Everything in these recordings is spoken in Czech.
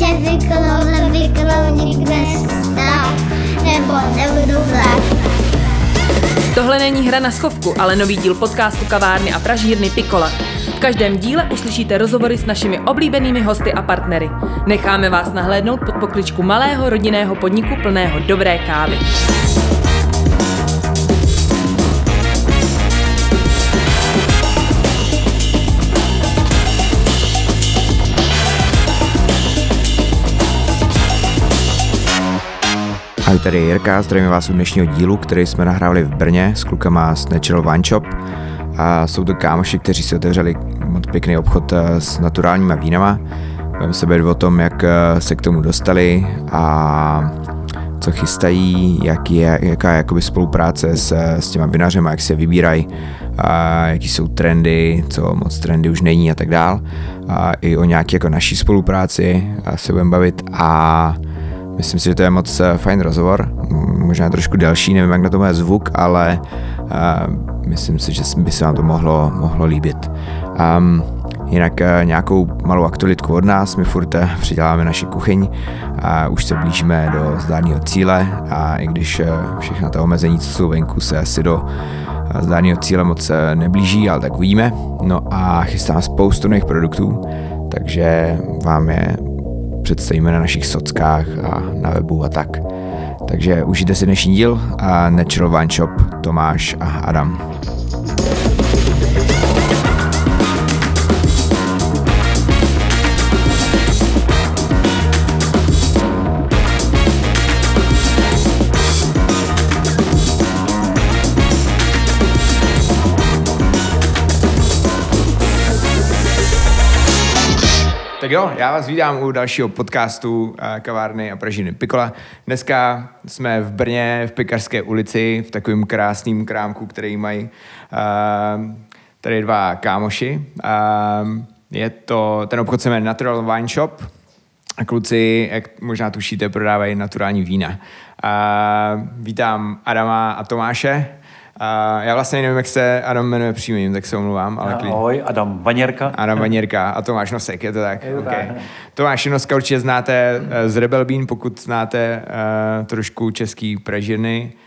že vyklou, nevyklou, nikde stál, nebo nebudu vlád. Tohle není hra na schovku, ale nový díl podcastu kavárny a pražírny Pikola. V každém díle uslyšíte rozhovory s našimi oblíbenými hosty a partnery. Necháme vás nahlédnout pod pokličku malého rodinného podniku plného dobré kávy. Ahoj, tady je Jirka, zdravím vás u dnešního dílu, který jsme nahrávali v Brně s klukama z Natural Wine Shop. A jsou to kámoši, kteří si otevřeli moc pěkný obchod eh, s naturálníma vínama. Budeme se bavit o tom, jak eh, se k tomu dostali a co chystají, jak je, jaká je jakoby spolupráce s, s těma vinařema, jak se vybírají, a jaký jsou trendy, co moc trendy už není a tak dál. A i o nějaké jako naší spolupráci se budeme bavit a Myslím si, že to je moc eh, fajn rozhovor, možná trošku delší, nevím, jak na to bude zvuk, ale uh, myslím si, že by se vám to mohlo, mohlo líbit. Um, jinak uh, nějakou malou aktualitku od nás, my furt přiděláme naši kuchyň a už se blížíme do zdárného cíle a i když všechna ta omezení, co jsou venku, se asi do zdárného cíle moc neblíží, ale tak uvidíme. No a chystám spoustu nových produktů, takže vám je představíme na našich sockách a na webu a tak. Takže užijte si dnešní díl a Natural Wine Shop Tomáš a Adam. Tak jo, já vás vítám u dalšího podcastu eh, kavárny a pražiny Pikola. Dneska jsme v Brně, v Pekařské ulici, v takovém krásném krámku, který mají uh, tady dva kámoši. Uh, je to, ten obchod se jmenuje Natural Wine Shop a kluci, jak možná tušíte, prodávají naturální vína. Uh, vítám Adama a Tomáše. Uh, já vlastně nevím, jak se Adam jmenuje přímým, tak se omluvám. Ale Ahoj, Adam Vaněrka. Adam Vaněrka a Tomáš Nosek, je to tak? Je to okay. tak. Tomáš Noska určitě znáte eh, z Rebel Bean, pokud znáte uh, trošku český pražírny, uh,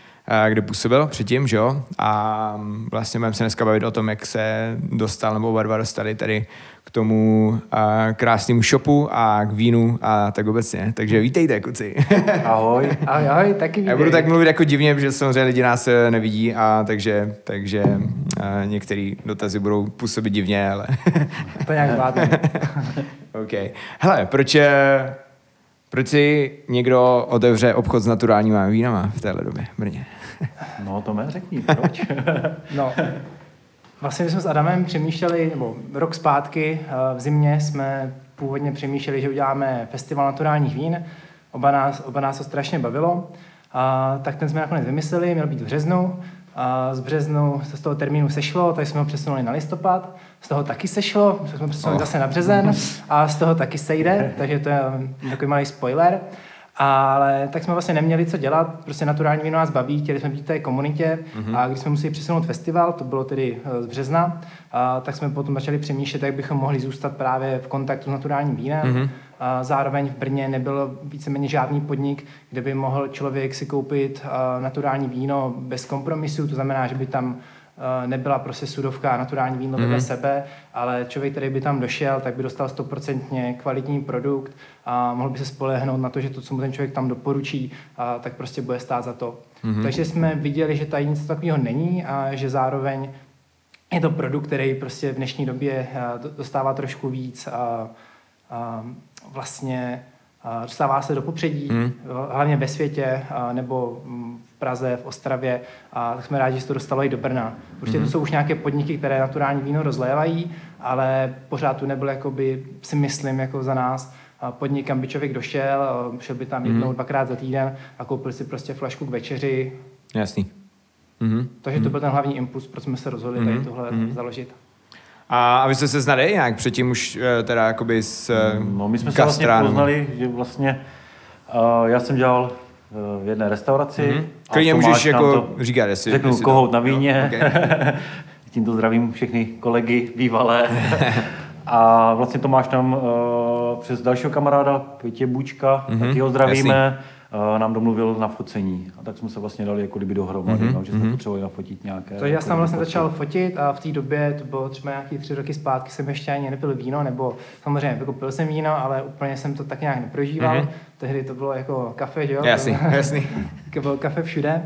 kde působil předtím, že jo? A mm, vlastně budeme se dneska bavit o tom, jak se dostal, nebo oba dva dostali tady k tomu uh, krásnému shopu a k vínu a tak obecně. Takže vítejte, kuci. Ahoj. Ahoj, ahoj, taky vítej. Já budu tak mluvit jako divně, protože samozřejmě lidi nás eh, nevidí a takže, takže některé dotazy budou působit divně, ale... to nějak zvládne. OK. Hele, proč, eh, proč si někdo otevře obchod s naturálníma vínama v téhle době v Brně? no, to mě řekni, proč? no, Vlastně my jsme s Adamem přemýšleli, nebo rok zpátky eh, v zimě jsme původně přemýšleli, že uděláme festival naturálních vín. Oba nás, oba nás to strašně bavilo. A, tak ten jsme nakonec vymysleli, měl být v březnu. A z březnu se z toho termínu sešlo, tak jsme ho přesunuli na listopad. Z toho taky sešlo, tak jsme přesunuli oh. zase na březen a z toho taky sejde, takže to je takový malý spoiler. Ale tak jsme vlastně neměli co dělat, prostě naturální víno nás baví, chtěli jsme být v té komunitě mm-hmm. a když jsme museli přesunout festival, to bylo tedy eh, z března, a, tak jsme potom začali přemýšlet, jak bychom mohli zůstat právě v kontaktu s naturálním vínem. Mm-hmm. A zároveň v Brně nebyl víceméně žádný podnik, kde by mohl člověk si koupit uh, naturální víno bez kompromisu, to znamená, že by tam Eh, nebyla prostě sudovka a naturální víno vedle mm-hmm. sebe, ale člověk, který by tam došel, tak by dostal stoprocentně kvalitní produkt a mohl by se spolehnout na to, že to, co mu ten člověk tam doporučí, a, tak prostě bude stát za to. Mm-hmm. Takže jsme viděli, že tady nic takového není a že zároveň je to produkt, který prostě v dnešní době eh, dostává trošku víc a, a vlastně dostává se do popředí, mm. hlavně ve světě nebo mm, v Praze, v Ostravě a tak jsme rádi, že se to dostalo i do Brna. Určitě mm. to jsou už nějaké podniky, které naturální víno rozlévají, ale pořád tu nebyl, jakoby, si myslím, jako za nás podnik, kam by člověk došel, šel by tam mm. jednou, dvakrát za týden a koupil si prostě flašku k večeři. Jasný. Mm-hmm. Takže to byl ten hlavní impuls, proč jsme se rozhodli mm-hmm. tady tohle mm-hmm. založit. A, a vy jste se znali nějak předtím už eh, teda jakoby s mm, No my jsme se vlastně poznali, že vlastně uh, já jsem dělal uh, v jedné restauraci. Mm-hmm. Klidně můžeš jako to, říkat, jestli... Řeknu jestli kohout to, na víně. Jo, okay. Tímto zdravím všechny kolegy bývalé. a vlastně Tomáš tam uh, přes dalšího kamaráda, Pětě Bučka, mm-hmm. taky ho zdravíme, jasný. Nám domluvil na focení. A tak jsme se vlastně dali jako kdyby dohromady, mm-hmm. no, že jsme mm-hmm. potřebovali nafotit nějaké. Takže já jsem vlastně fotit. začal fotit a v té době, to bylo třeba nějaký tři roky zpátky, jsem ještě ani nepil víno, nebo samozřejmě jako pil jsem víno, ale úplně jsem to tak nějak neprožíval. Mm-hmm. Tehdy to bylo jako kafe, že jo? Jasný, jasný. bylo kafe všude.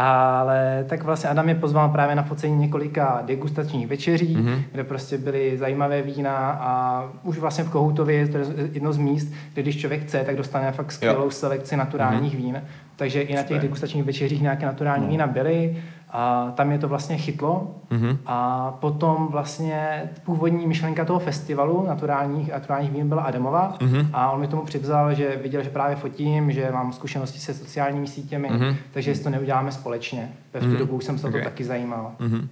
Ale tak vlastně Adam mě pozval právě na focení několika degustačních večeří, mm-hmm. kde prostě byly zajímavé vína a už vlastně v Kohoutově, to je jedno z míst, kde když člověk chce, tak dostane fakt skvělou jo. selekci naturálních mm-hmm. vín. Takže i na těch degustačních večeřích nějaké naturální mm. vína byly a tam je to vlastně chytlo. Mm-hmm. A potom vlastně původní myšlenka toho festivalu naturálních, naturálních vín byla Adamova mm-hmm. a on mi tomu přivzal, že viděl, že právě fotím, že mám zkušenosti se sociálními sítěmi, mm-hmm. takže jestli to neuděláme společně. V tu mm-hmm. dobu jsem se okay. o to taky zajímal. Mm-hmm.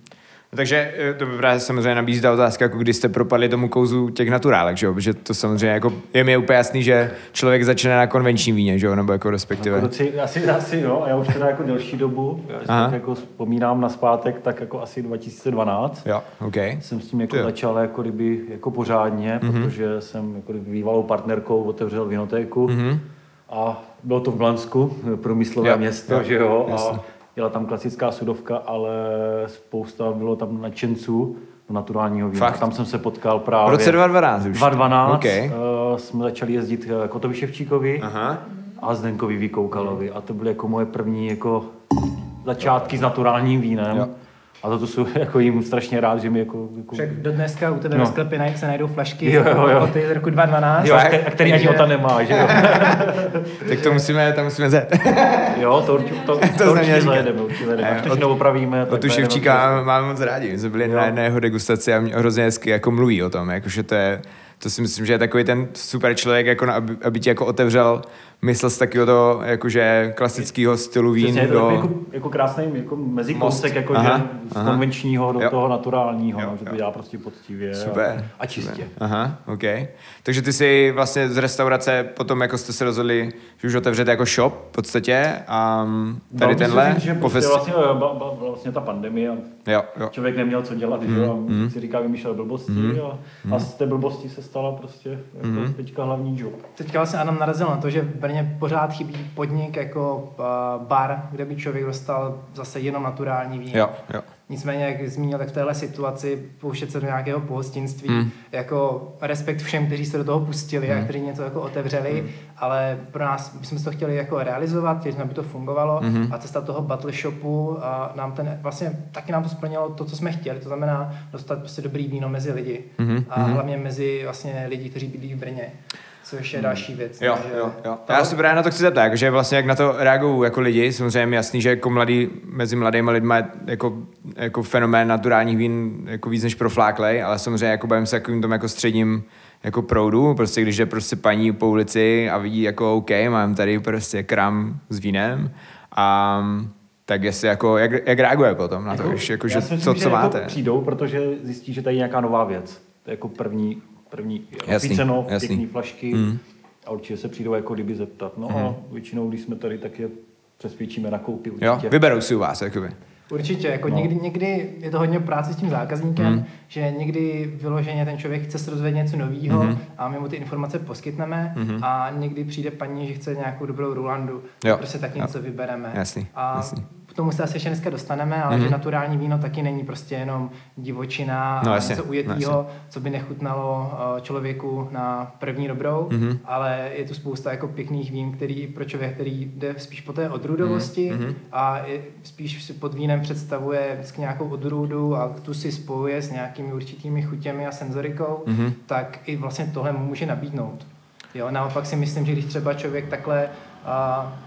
Takže eh, to by právě samozřejmě nabízí ta otázka, jako kdy jste propadli tomu kouzu těch naturálek, že jo? Protože to samozřejmě jako, je mi úplně jasný, že člověk začne na konvenčním víně, že jo? Nebo jako respektive. Jako doci, asi, asi jo, a já už teda jako delší dobu, já tak jako vzpomínám na zpátek, tak jako asi 2012. Jo, OK. Jsem s tím jako začal jako kdyby jako pořádně, mm-hmm. protože jsem jako kdyby bývalou partnerkou otevřel vinotéku. Mm-hmm. A bylo to v Blansku, průmyslové jo, město, jo, že jo? Jasný. A jela tam klasická sudovka, ale spousta bylo tam nadšenců do naturálního vína. Fakt? Tam jsem se potkal právě... V roce 2012 už? 2012 okay. uh, jsme začali jezdit Kotovi Ševčíkovi Aha. a Zdenkovi Vykoukalovi. A to byly jako moje první jako začátky s naturálním vínem. Jo. A za to jsou jako jim strašně rád, že mi jako... jako... Však do dneska u tebe no. ve sklepě se najdou flašky jo, jo, jo. od z roku 2012. Jo, a který ani Ota nemá, že jo? tak to musíme, to musíme zet. jo, to, určitě, to, to, to určitě zajedeme, určitě zajedeme. Až to opravíme. O tu Ševčíka máme moc rádi. My jsme byli jo. na jedné jeho degustaci a hrozně hezky jako mluví o tom, jakože to je to si myslím, že je takový ten super člověk, jako, aby, aby ti jako otevřel mysl z takového toho, jakože klasického stylu vín Přesně, do... jako, jako krásný jako mezikousek, jako aha, že z konvenčního do jo. toho naturálního, jo, no, že to dělá prostě poctivě super, a, a čistě. Super. Aha, OK. Takže ty si vlastně z restaurace potom jako jste se rozhodli, že už otevřete jako shop v podstatě a tady no, tenhle myslím, že po prostě festi... vlastně, vlastně ta pandemie a jo, jo. člověk neměl co dělat, mm, že mm. si říká, vymýšlel blbosti mm, a, mm. a z té blbosti se stala prostě jako mm. teďka hlavní job. Teďka vlastně Adam narazil na to, že Brně pořád chybí podnik jako uh, bar, kde by člověk dostal zase jenom naturální víno. Jo, jo. Nicméně, jak zmínil, tak v téhle situaci pouštět se do nějakého pohostinství, mm. jako respekt všem, kteří se do toho pustili mm. a kteří něco jako otevřeli, mm. ale pro nás, my jsme to chtěli jako realizovat, jsme, aby to fungovalo mm. a cesta toho battle shopu a nám ten, vlastně taky nám to splnilo to, co jsme chtěli, to znamená dostat prostě dobrý víno mezi lidi mm. a mm. hlavně mezi vlastně lidi, kteří bydlí v Brně což je další věc. Jo, takže jo, jo. Já se právě na to chci zeptat, že vlastně jak na to reagují jako lidi, samozřejmě jasný, že jako mladý, mezi mladými lidmi je jako, jako fenomén naturálních vín jako víc než profláklej, ale samozřejmě jako bavím se takovým tom jako středním jako proudu, prostě když je prostě paní po ulici a vidí jako OK, mám tady prostě kram s vínem a tak jestli jako, jak, jak reaguje potom na to, jako, když, jako, že, myslím, co, že co máte? Jako přijdou, protože zjistí, že tady je nějaká nová věc. To je jako první první opicenov, pěkný flašky mm. a určitě se přijdou jako kdyby zeptat. No mm. a většinou, když jsme tady, tak je přesvědčíme na koupy určitě. Jo, vyberou si u vás, jakoby. Určitě, jako no. někdy, někdy je to hodně práce s tím zákazníkem, mm. že někdy vyloženě ten člověk chce se rozvědět něco nového mm. a my mu ty informace poskytneme mm. a někdy přijde paní, že chce nějakou dobrou Rulandu, jo. prostě tak něco jo. vybereme. Jasný, a jasný tomu se asi ještě dneska dostaneme, ale mm-hmm. že naturální víno taky není prostě jenom divočina no, a něco ujetýho, no, co by nechutnalo eh, člověku na první dobrou, mm-hmm. ale je tu spousta jako pěkných vín, který pro člověk, který jde spíš po té odrůdovosti mm-hmm. a spíš si pod vínem představuje vždycky nějakou odrůdu a tu si spojuje s nějakými určitými chutěmi a senzorikou, mm-hmm. tak i vlastně tohle může nabídnout. Jo, naopak si myslím, že když třeba člověk takhle uh,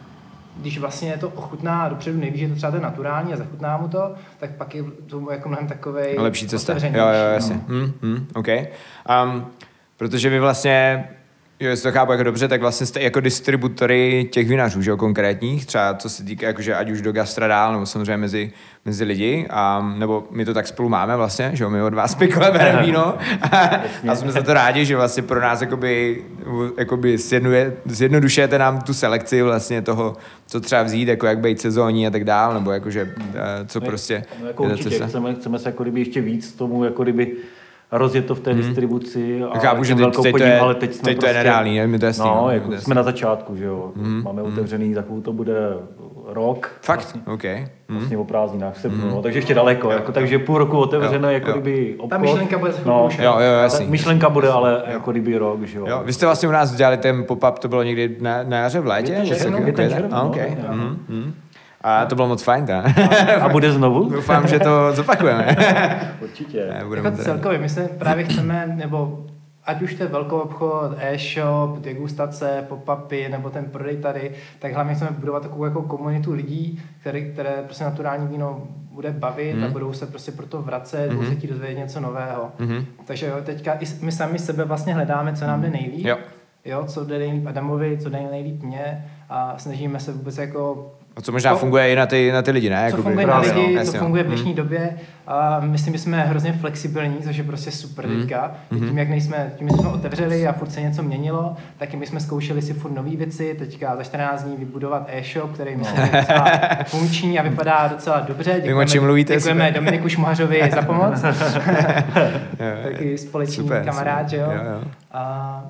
když vlastně to ochutná a dopředu neví, že to třeba to je naturální a zachutná mu to, tak pak je to jako mnohem takový lepší cesta. Jo, jo, jasně. No. Hmm, hmm, OK. Um, protože vy vlastně Jo, jestli to chápu jako dobře, tak vlastně jste jako distributory těch vinařů, že jo, konkrétních, třeba co se týká, jakože ať už do gastradál, nebo samozřejmě mezi, mezi lidi, a, nebo my to tak spolu máme vlastně, že jo, my od vás pikle bereme víno. A, a, jsme za to rádi, že vlastně pro nás jakoby, jakoby zjednuje, zjednodušujete nám tu selekci vlastně toho, co třeba vzít, jako jak být sezónní a tak dále, nebo jakože, eh, co no, prostě... No, jako určitě, se... Chceme, chceme se jako kdyby ještě víc tomu, jako kdyby rozjet to v té distribuci a Chápu, že těm teď, velkou teď, to podím, je, ale teď jsme teď to je prostě, nereálný, ne? Mi to jasný, No, no, jako mi to jsme jasný. na začátku, že jo. Máme otevřený, takovou to bude rok. Fakt? Vlastně, OK. Hm. vlastně o prázdninách v srpnu, no, takže ještě daleko. Jako, takže půl roku otevřeno, Jo, jako jo. kdyby obchod. Ta myšlenka bude za no. Jo, jo, ta jasný. myšlenka bude ale jako kdyby rok, že jo. Jo, vy jste vlastně u nás dělali ten pop-up, to bylo někdy na, na jaře v létě? Je červen, je ten Je to? červen, no, mhm, mhm. A to bylo moc fajn, ta. A bude znovu? Doufám, že to zopakujeme. Určitě. Jako celkově, my se právě chceme, nebo ať už to je velkou obchod, e-shop, degustace, pop-upy, nebo ten prodej tady, tak hlavně chceme budovat takovou jako komunitu lidí, které, které prostě naturální víno bude bavit Mhm. mm. a budou se prostě proto vracet, mm. budou se chtít dozvědět něco nového. Mhm. Takže jo, teďka i my sami sebe vlastně hledáme, co nám jde nejlíp. Jo. Jo, co jde nejlíp Adamovi, co jde nejlíp mně a snažíme se vůbec jako A co možná To- funguje i na ty, na ty lidi, ne? co Jakoby- funguje na lidi, no, co jasně, no. funguje v dnešní době. A myslím, že jsme hrozně flexibilní, což je prostě super Mhm. teďka. Tím, jak nejsme, tím, jsme otevřeli a furt se něco měnilo, tak i my jsme zkoušeli si furt nové věci. Teďka za 14 dní vybudovat e-shop, který myslím, že je docela funkční a vypadá docela dobře. o čem mluvíte, děkujeme super. Dominiku Šmuhařovi za pomoc. Taky společný super, kamarád, super. že jo? Jo, jo. A,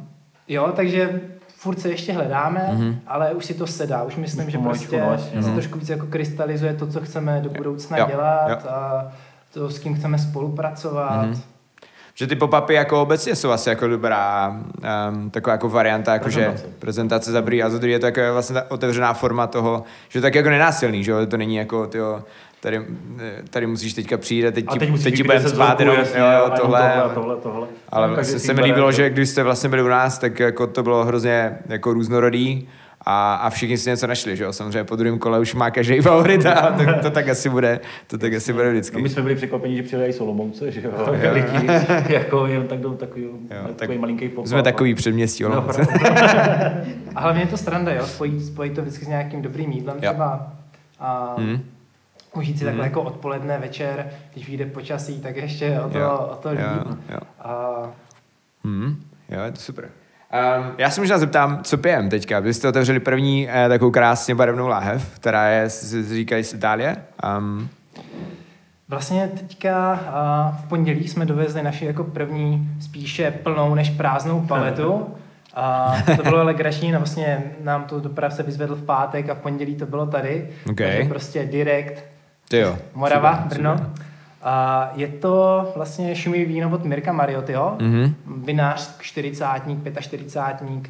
jo, takže furt se ještě hledáme, Mhm. mm-hmm. ale už si to sedá. Už myslím, Už že prostě no, jasně, se no. trošku víc jako krystalizuje to, co chceme do budoucna Jo, dělat jo. a to, s kým chceme spolupracovat. Mhm. Že ty pop-upy jako obecně jsou asi jako dobrá um, taková jako varianta, jako že Prezentace. za prvý a za druhý je to jako vlastně ta otevřená forma toho, že to tak jako nenásilný, že to není jako tyjo, tady, tady musíš teďka přijít a teď, A ti- teď teď ti budeme se spát jenom, jasně, jo, jo, a jenom tohle, tohle, a tohle, tohle. ale No, každý se mi líbilo, to- že když jste vlastně byli u nás, tak jako to bylo hrozně jako různorodý a, a všichni si něco našli, že jo, samozřejmě po druhém kole už má každý favorita, ale to, to, tak asi bude, to tak asi bude vždycky. No, my jsme byli překvapeni, že přijeli i Solomouce, že jo, lidi, jako jen tak jdou takový, Jo, takový tak malinký pop Jsme takový předměstí, No, Olomouce. A hlavně je to stranda, jo, spojí, spojí to vždycky s nějakým dobrým jídlem Jo. třeba. A Mhm. Užít si takhle jako odpoledne, večer, když vyjde počasí, tak ještě o to, Jo, o to jo, líp. jo. A Hmm, jo, je to super. Um, já se možná zeptám, co pijem teďka. Vy jste otevřeli první eh, takovou krásně barevnou láhev, která je, říkají z Itálie. Um, Vlastně teďka v pondělí jsme dovezli naši jako první spíše plnou než prázdnou paletu. A to bylo legrační, no vlastně nám to dopravce vyzvedl v pátek a v pondělí to bylo tady. OK. Takže prostě direkt ty jo. Morava, Super, Brno. super. A je to vlastně šumivý víno od Mirka Mariotyho, Mhm. vinář, čtyřicátník, pětačtyřicátník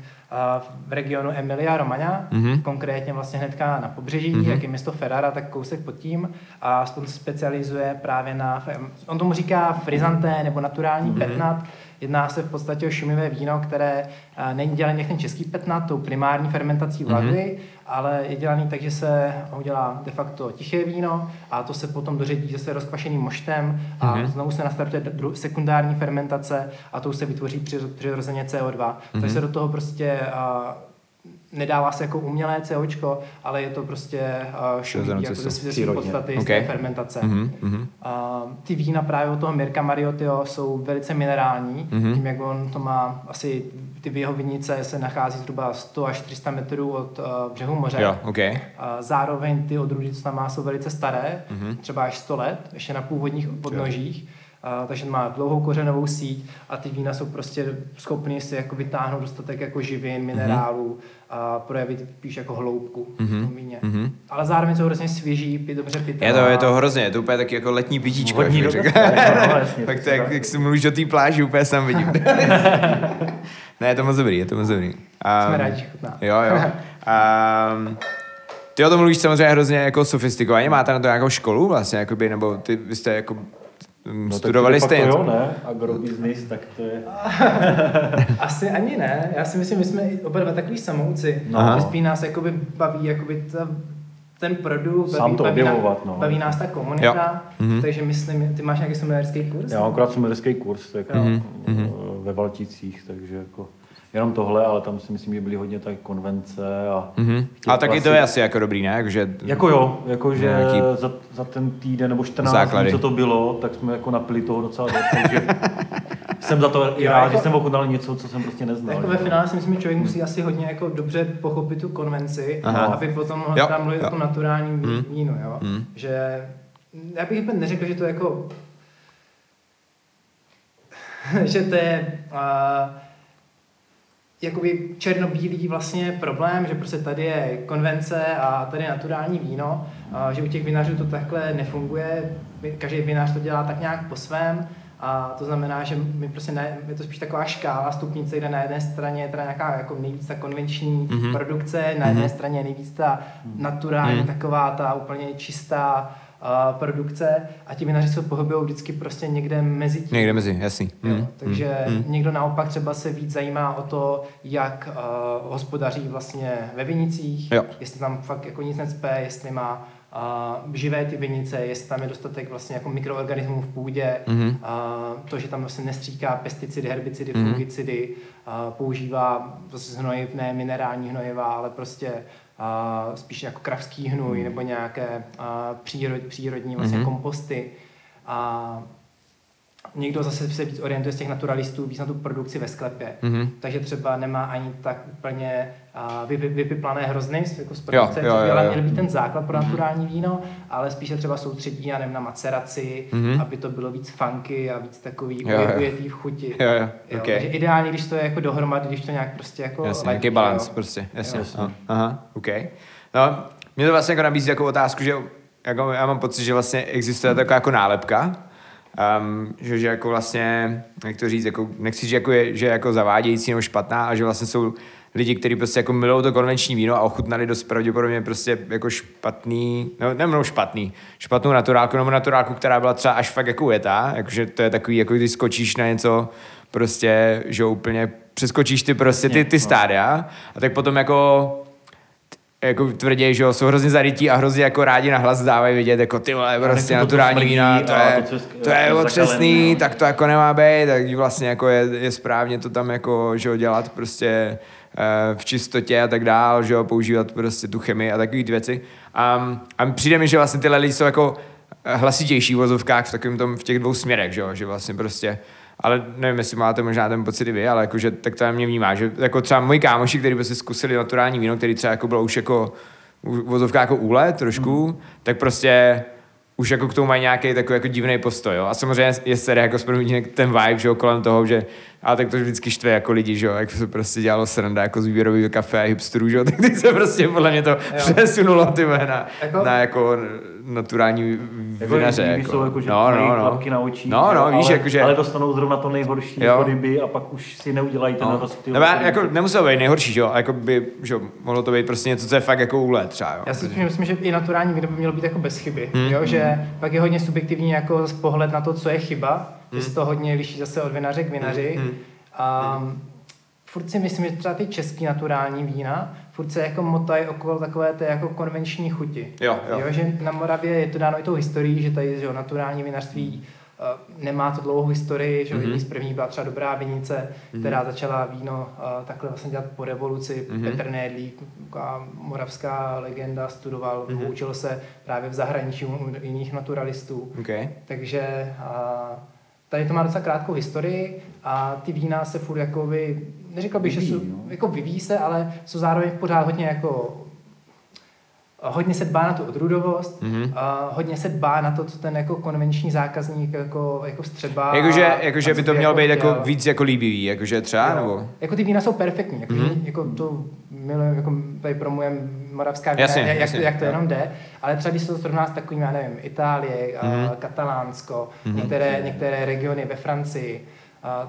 v regionu Emilia Romagna, Mhm. konkrétně vlastně hnedka na pobřeží, Mhm. jak je město Ferrara, tak kousek pod tím a on se specializuje právě na, on tomu říká frizanté nebo naturální Mhm. petnat, Jedná se v podstatě o šumivé víno, které není dělané jak ten český petnat, tou primární fermentací Mhm. vlagy, ale je dělaný tak, že se ho dělá de facto tiché víno a to se potom doředí zase rozkvašeným moštem a Mhm. znovu se nastartuje dru- sekundární fermentace a tou se vytvoří při- přirozeně CO2. Mhm. Takže se do toho prostě a, nedává se jako umělé COčko, ale je to prostě uh, Přirozenou jako ze své podstaty, Ok. z té fermentace. Mhm, mhm. A ty vína právě od toho Mirka Mariotyho jsou velice minerální, Mhm. mm-hmm. tím jak on to má asi, ty v jeho vinice se nachází zhruba 100 až 300 metrů od uh, břehu moře. Jo, OK. A zároveň ty odrůdy, co tam má, jsou velice staré, Mhm. mm-hmm. třeba až 100 let, ještě na původních podnožích. A, takže má dlouhou kořenovou síť a ty vína jsou prostě schopny si jako vytáhnout dostatek jako živin, minerálů a projevit spíš jako hloubku mm-hmm. v tom víně. Mhm. Ale zároveň jsou hrozně svěží, pit dobře pitné. Je to, je to hrozně, je to úplně taky jako letní pitíčko, Vodní jak řekl. no, tak to to, jak, tak. jak si mluvíš o té pláži, úplně sam vidím. ne, je to moc dobrý, je to moc dobrý. Um, Jsme rádi, že chutná. Jo, jo. Um, ty o tom mluvíš samozřejmě hrozně jako sofistikovaně, máte na to nějakou školu vlastně, jakoby, nebo ty vy jste jako no, No, studovali jste to něco? jo, ne? Agrobusiness, tak to je... Asi ani ne. Já si myslím, že jsme oba dva takový samouci. No. Spíš nás jakoby baví jakoby ta, ten produkt, Sám baví, to baví, objevovat, nás, no. baví nás ta komunita, Jo. Mhm. takže myslím, ty máš nějaký seminárský kurz? Já mám akorát sommeliérský kurz tak, Mhm, mm-hmm. ve Valticích, takže jako jenom tohle, ale tam si myslím, že byly hodně tak konvence a... Mhm. těch Ale taky to klasik. je asi jako dobrý, ne? Jakože, Jako jo, jakože Nějaký- za, za, ten týden nebo 14 Základy. dní, co to bylo, tak jsme jako napili toho docela dost, takže jsem za to i rád, jako- že jsem ochutnal něco, co jsem prostě neznal. Jako ve finále si myslím, že člověk musí asi hodně jako dobře pochopit tu konvenci, Aha. aby potom mohl Jo, tam mluvit jo. o tom naturálním Mhm. vínu, jo? Mhm. Že já bych úplně neřekl, že to jako že to je uh, jakoby černobílý vlastně problém, že prostě tady je konvence a tady je naturální víno, že u těch vinařů to takhle nefunguje, každý vinař to dělá tak nějak po svém, a to znamená, že my prostě ne, je to spíš taková škála stupnice, kde na jedné straně je teda nějaká jako nejvíc ta konvenční mm-hmm. produkce, na jedné mm-hmm. straně je nejvíc ta naturální, mm-hmm. taková ta úplně čistá uh, produkce a ti vinaři se pohybují vždycky prostě někde mezi tím. Někde mezi, jasný. Jo, mm, takže mm. někdo naopak třeba se víc zajímá o to, jak uh, hospodaří vlastně ve vinicích, jo. jestli tam fakt jako nic necpe, jestli má a živé ty vinice, jestli tam je dostatek vlastně jako mikroorganismů v půdě, mm-hmm. a to, že tam vlastně nestříká pesticidy, herbicidy, mm-hmm. fungicidy, a používá vlastně hnojiv, ne minerální hnojiva, ale prostě a spíš jako kravský hnůj mm-hmm. nebo nějaké přírod, přírodní vlastně mm-hmm. komposty. A někdo zase se víc orientuje z těch naturalistů víc na tu produkci ve sklepě. Mm-hmm. Takže třeba nemá ani tak úplně uh, vy, vy, vypiplané hrozny jako z produkce, jo, jo, jo, jo. měl být ten základ pro naturální víno, ale spíše třeba soustředí, já nevím, na maceraci, mm-hmm. aby to bylo víc funky a víc takový ujetý v chuti. Jo, jo. Jo, okay. Takže ideálně, když to je jako dohromady, když to nějak prostě jako... Jasně, nějaký balans prostě, jasně. jasně. Aha, OK. No, mě to vlastně jako nabízí takovou otázku, že jako já mám pocit, že vlastně existuje taková jako nálepka, Um, že, že jako vlastně, jak to říct, jako, nechci říct, jako je, že je jako zavádějící nebo špatná, a že vlastně jsou lidi, kteří prostě jako milují to konvenční víno a ochutnali dost pravděpodobně prostě jako špatný, no nemnou špatný, špatnou naturálku, nebo naturálku, která byla třeba až fakt jako ujetá, jakože to je takový, jako když skočíš na něco, prostě, že úplně přeskočíš ty prostě ty, ty no. stádia a tak potom jako jako tvrdí, že jo, jsou hrozně zarytí a hrozně jako rádi na hlas dávají vidět, jako ty vole, prostě naturální vína, to je, to, to je otřesný, tak to jako nemá být, tak vlastně jako je, je správně to tam jako, že jo, dělat prostě eh, v čistotě a tak dál, že jo, používat prostě tu chemii a takové ty věci. A, a přijde mi, že vlastně tyhle lidi jsou jako hlasitější v vozovkách v takovém tom, v těch dvou směrech, že jo, že vlastně prostě ale nevím, jestli máte možná ten pocit i vy, ale jakože tak to mě vnímá, že jako třeba moji kámoši, kteří by si zkusili naturální víno, který třeba jako bylo už jako vozovka jako úle trošku, mm. tak prostě už jako k tomu mají nějaký takový jako divný postoj, jo. A samozřejmě je se jako ten vibe, že jo, kolem toho, že ale tak to vždycky štve jako lidi, že jo, jak se prostě dělalo sranda jako z výběrový kafe a hipsterů, že jo, tak teď se prostě podle mě to jo. přesunulo ty na, jako, na jako naturální jako vinaře. Jako. Jsou jako, že no, no, no. na očích, no, no, víš, ale, jako, že... ale dostanou zrovna to nejhorší jo. jako ryby a pak už si neudělají ten no. rost. Nebo jako nemuselo být nejhorší, že jo, jako by, že jo, mohlo to být prostě něco, co je fakt jako úlet třeba, jo. Já si myslím, že i naturální víno by mělo být jako bez chyby, hmm. jo, že pak je hodně subjektivní jako pohled na to, co je chyba, hmm. že se to hodně liší zase od vinaře k vinaři. Hmm. A hmm. furt si myslím, že třeba ty český naturální vína furt se jako motají okolo takové té jako konvenční chuti. Jo, jo. jo, že na Moravě je to dáno i tou historií, že tady že naturální vinařství uh, nemá to dlouhou historii, že mm-hmm. z první byla třeba dobrá vinice, mm-hmm. která začala víno uh, takhle vlastně dělat po revoluci. Mm-hmm. Petr Nédlík, moravská legenda, studoval, mm-hmm. učil se právě v zahraničí u jiných naturalistů. Okay. Takže uh, Tady to má docela krátkou historii a ty vína se furt jako by, neřekl bych, že jsou, no. jako vyvíjí se, ale jsou zároveň pořád hodně jako hodně se dbá na tu odrůdovost, mm-hmm. a hodně se dbá na to, co ten jako konvenční zákazník jako, jako vstřebá. Jakože, jakože by to mělo být jako víc jako líbivý, jakože třeba, jo. nebo? Jako ty vína jsou perfektní, jako, mm-hmm. jako to milujeme, jako tady promujeme moravská vína, jasně, jak, jasně, jak to jenom jde, ale třeba když se to srovná s takovým, já nevím, Itálie, mm-hmm. Katalánsko, mm-hmm. některé, některé regiony ve Francii, a,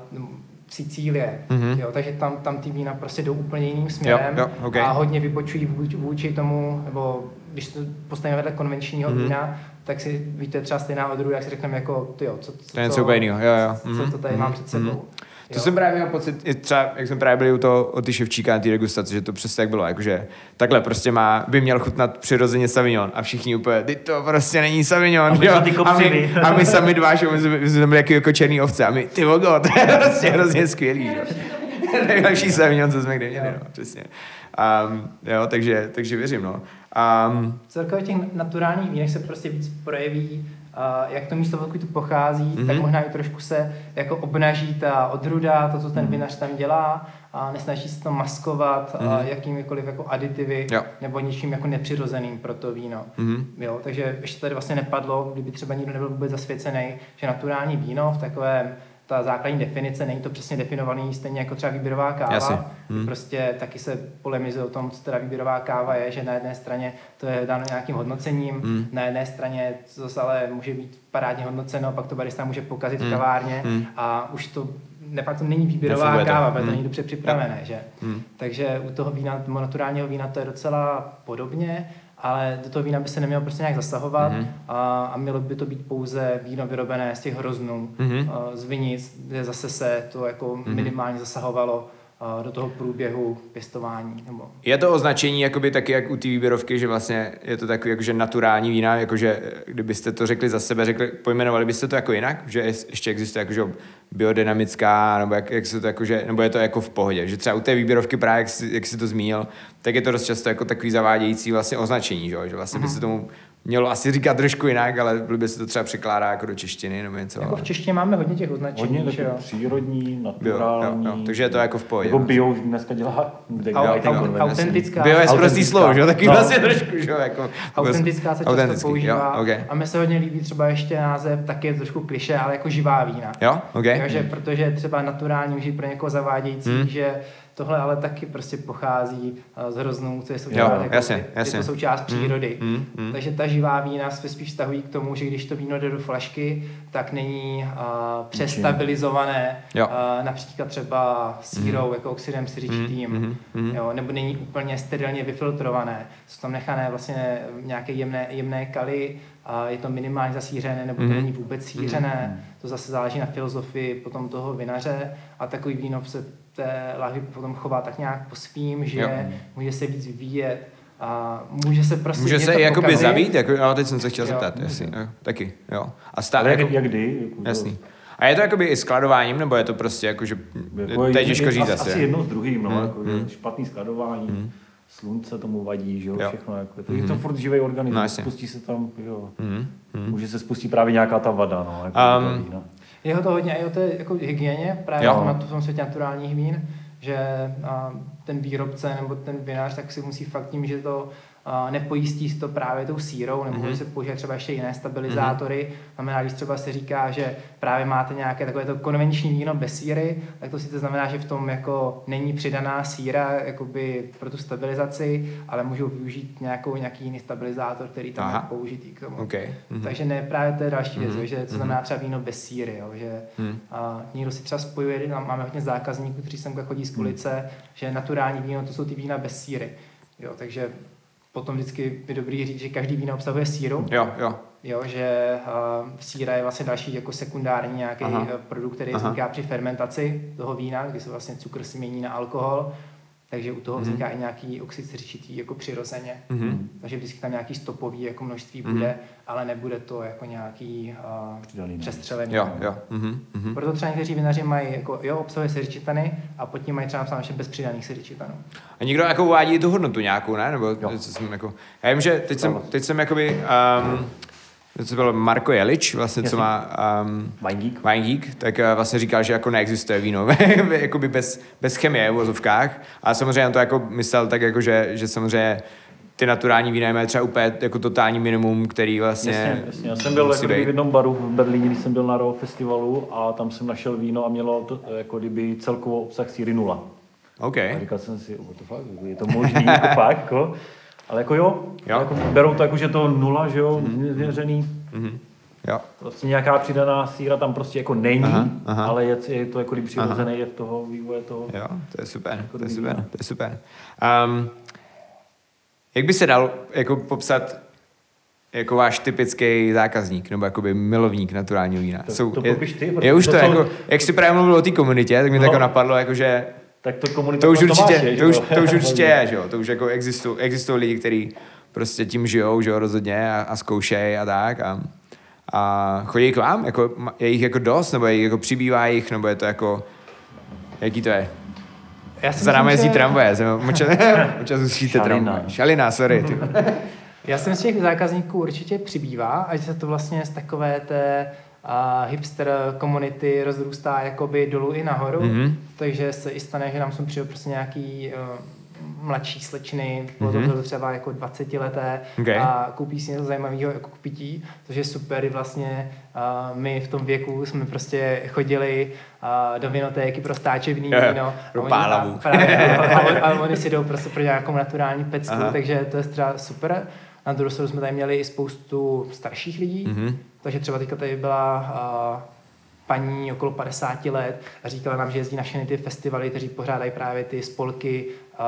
Sicílie, mm-hmm. jo, takže tam, tam ty vína prostě jdou úplně jiným směrem jo, jo, okay. a hodně vypočují vůči, vůči tomu, nebo když to postavíme vedle konvenčního mm-hmm. vína, tak si víte třeba stejná odrůda, jak si řekneme jako, ty jo, co, co, to je něco jo, jo. Co, co to tady mm-hmm. mám před sebou. Mm-hmm. To jo. jsem právě měl pocit, třeba jak jsme právě byli u toho, o ty ševčíka na té degustaci, že to přesně tak bylo, jakože takhle prostě má, by měl chutnat přirozeně Savignon a všichni úplně, ty to prostě není Savignon, a, jo? a, my, a my sami dva, že my jsme, my jsme byli jako, jako černý ovce a my, ty vogo, to je prostě hrozně skvělý, že? Nejlepší Savignon, co jsme kdy měli, no, přesně. Um, jo, takže, takže věřím, no. Um, Celkově těch naturálních vínech se prostě víc projeví jak to místo, odkud to pochází, mm-hmm. tak možná i trošku se jako obnaží ta odruda, to, co ten mm-hmm. vinař tam dělá a nesnaží se to maskovat mm-hmm. jakýmikoliv jako aditivy jo. nebo něčím jako nepřirozeným pro to víno. Mm-hmm. Jo, takže ještě tady vlastně nepadlo, kdyby třeba nikdo nebyl vůbec zasvěcený, že naturální víno v takovém ta základní definice, není to přesně definovaný, stejně jako třeba výběrová káva. Jasně. Hmm. Prostě taky se polemizuje o tom, co teda výběrová káva je, že na jedné straně to je dáno nějakým hodnocením, Hmm. na jedné straně to zase ale může být parádně hodnoceno, pak to barista může pokazit v Hmm. kavárně Hmm. a už to ne, pak to není výběrová Nefunguje to. káva, protože to Hmm. není dobře připravené, že? Hmm. Takže u toho vína, naturálního vína to je docela podobně, ale do toho vína by se nemělo prostě nějak zasahovat Mhm. a, a mělo by to být pouze víno vyrobené z těch hroznů, Mhm. a z vinic, kde zase se to jako Mhm. minimálně zasahovalo do toho průběhu pěstování. Nebo... Je to označení jakoby taky jak u té výběrovky, že vlastně je to takový jakože naturální vína, jakože eh, kdybyste to řekli za sebe, řekli, pojmenovali byste to jako jinak, že je- ještě existuje jakože biodynamická, nebo jak, jak se to jakože, nebo je to jako v pohodě, že třeba u té výběrovky právě, jak jsi, jak jsi to zmínil, tak je to dost často jako takový zavádějící vlastně označení, že, že vlastně by se tomu mělo asi říkat trošku jinak, ale blbě se to třeba překládá jako do češtiny nebo něco. Jako ale- v češtině máme hodně těch označení, Hodně že jo? přírodní, Bio, naturální. jo, jo, takže je to jako v pohodě. Jako no. bio už dneska dělá Au- dělá au- ty konvence. autentická. Bio je prostý Autentická. slovo, že jo? Taky No. vlastně trošku, že jo? Jako, Autentická se často Autentický, používá Jo, okay. a mně se hodně líbí třeba ještě název, taky je trošku kliše, ale jako živá vína. jo? Okay. Jo, že protože třeba naturální může pro někoho zavádějící, Hmm. že tohle ale taky prostě pochází eh, z hroznů, to je součást, Jo, jako, jasně, jasně. to součást přírody. Hmm, hmm. Takže ta živá vína se spíš vztahují k tomu, že když to víno jde do flašky, tak není uh, přestabilizované Jo. uh, například třeba sírou, jako oxidem siřičitým, Mhm, mhm. jo, nebo není úplně sterilně vyfiltrované. Jsou tam nechané vlastně nějaké jemné, jemné kaly, a je to minimálně zasířené, nebo to Mhm. není vůbec sířené. To zase záleží na filozofii potom toho vinaře a takový víno se té lahvi potom chová tak nějak po svým, že Jo. může se víc vyvíjet a může se prostě Může se i jakoby pokazit. zabít, jako, ale teď jsem se chtěl Jo, zeptat, může. jasný, jo, taky, jo. A stále, Ale jak, jako, jak kdy? Jako, jasný. A je to jakoby i skladováním, nebo je to prostě jako, že Jako to je těžko říct asi, asi. asi jedno s druhým, no, Hmm, jako, hmm. špatný skladování, slunce tomu vadí, že jo, Jo. všechno, jako, to je to furt živý organismus, No, spustí se tam, jo, Mhm, mhm. může se spustit právě nějaká ta vada, no, jako Um, um, vína. Je to hodně i o té jako hygieně, právě Jo. na tom světě naturálních vín, že a, ten výrobce nebo ten vinář tak si musí fakt tím, že to nepojistí si to právě tou sírou, nebo Mhm. mm-hmm. se použije třeba ještě jiné stabilizátory. Mm-hmm. Znamená, když třeba se říká, že právě máte nějaké takové to konvenční víno bez síry, tak to sice znamená, že v tom jako není přidaná síra jakoby pro tu stabilizaci, ale můžou využít nějakou, nějaký jiný stabilizátor, který tam Aha. je použitý k tomu. OK. Mhm. Takže ne, právě to je další věc, Mhm. že co znamená třeba víno bez síry, jo, že Mhm. a někdo si třeba spojuje, máme hodně zákazníků, kteří sem chodí z ulice, že naturální víno to jsou ty vína bez síry, jo, takže potom vždycky je dobrý říct, že každý víno obsahuje síru, Jo, jo. jo, že uh, síra je vlastně další jako sekundární nějaký Aha. Aha. produkt, který Aha. vzniká při fermentaci toho vína, kdy se vlastně cukr si mění na alkohol, takže u toho Mhm. vzniká i nějaký oxid siřičitý jako přirozeně. Mhm. Takže vždycky tam nějaký stopový jako množství Mhm. bude, ale nebude to jako nějaký uh, přestřelený. Jo, jo. Mhm, mhm. Proto třeba někteří vinaři mají, jako, jo, obsahuje siřičitany a pod tím mají třeba napsáno, že bez přidaných siřičitanů. A někdo jako uvádí tu hodnotu nějakou, ne? Nebo Jo. co jsem jako... Já vím, že teď jsem, teď jsem jakoby... Um, to byl Marko Jelič, vlastně, co má um, Wine Geek. Wine Geek, tak uh, vlastně říkal, že jako neexistuje víno, jakoby bez, bez chemie v vozovkách. A samozřejmě on to jako myslel tak, jako že, že samozřejmě ty naturální vína mají třeba úplně jako totální minimum, který vlastně Jasně, jasně. Já jsem byl jako v jednom baru v Berlíně, když jsem byl na Raw festivalu a tam jsem našel víno a mělo to, jako kdyby celkovou obsah síry nula. OK. A říkal jsem si, what the fuck, jako je to možný, jako fakt, jako. Ale jako jo, Jo. Jako berou to jako, že to nula, že jo, změřený. Mhm. Jo. Prostě nějaká přidaná síra tam prostě jako není, Aha, aha. ale je, je to jako kdyby přirozené je v toho vývoje toho. Jo, to je super, to je super, to je super. Um, jak by se dal jako popsat jako váš typický zákazník, nebo jakoby milovník naturálního vína? To- to je, ty, je už to, to jsou- jako, jak jsi právě mluvil o té komunitě, tak mi No. no. tak napadlo, jako, že Tak to komunita to už určitě, máš, je, to už, že jo? to už určitě je, že jo? To už jako existují, existují lidi, kteří prostě tím žijou, že jo, rozhodně a, a zkoušejí a tak a, a chodí k vám, jako, je jich jako dost, nebo je jich jako přibývá jich, nebo je to jako, jaký to je? Já si Za námi jezdí že- tramvaje, jsem občas, uslyšíte tramvaj. Šalina, sorry. Ty. Já si myslím, že těch zákazníků určitě přibývá a že se to vlastně z takové té a hipster komunity rozrůstá jakoby dolů i nahoru, Mhm. takže se i stane, že nám sem přijde prostě nějaký uh, mladší slečny, bylo mm-hmm. to třeba jako 20 leté Okay. a koupí si něco zajímavého jako k pití, což je super, vlastně uh, my v tom věku jsme prostě chodili uh, do vinotéky pro stáčevný víno. a oni- a právě, a, on- a oni si jdou prostě pro nějakou naturální pecku, Aha. takže to je třeba super. Na druhou stranu jsme tady měli i spoustu starších lidí, Mhm. Takže třeba teďka tady byla uh, paní okolo 50 let a říkala nám, že jezdí na všechny ty festivaly, kteří pořádají právě ty spolky uh,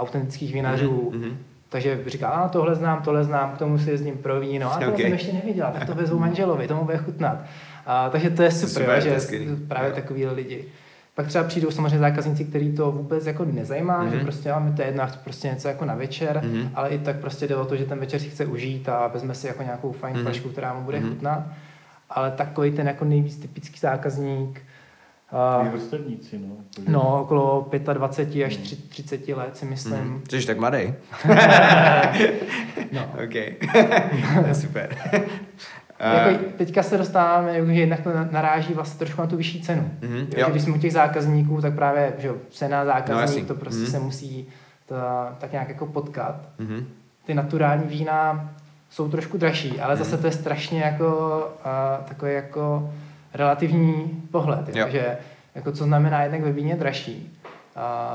autentických vinařů. Mhm, mhm. Takže říká, a tohle znám, tohle znám, k tomu si jezdím pro víno. A tohle Ok. jsem ještě nevěděla, tak to vezmu manželovi, tomu bude chutnat. A, takže to je super, Super, že právě Jo. takový lidi. Pak třeba přijdou samozřejmě zákazníci, který to vůbec jako nezajímá, mm-hmm. že Mhm. prostě máme to chci prostě něco jako na večer, Mhm. ale i tak prostě jde o to, že ten večer si chce užít a vezme si jako nějakou fajn Mhm. flašku, která mu bude Mhm. chutnat. Ale takový ten jako nejvíc typický zákazník, uh, vrstevníci, no. Protože- no okolo 25 až tři- 30 let si myslím. Mhm. Jsi tak mladý? No. OK. to je super. Jako Uh, teďka se dostáváme, jako, že jednak to na- naráží vlastně trošku na tu vyšší cenu. Mhm, Jo, když jsme u těch zákazníků, tak právě že jo, cena zákazník, No, to prostě Mhm. se musí ta, tak nějak jako potkat. mhm. Ty naturální vína jsou trošku dražší, ale zase to je strašně jako uh, takový jako relativní pohled, jo, Jo. že jako co znamená jednak ve víně dražší.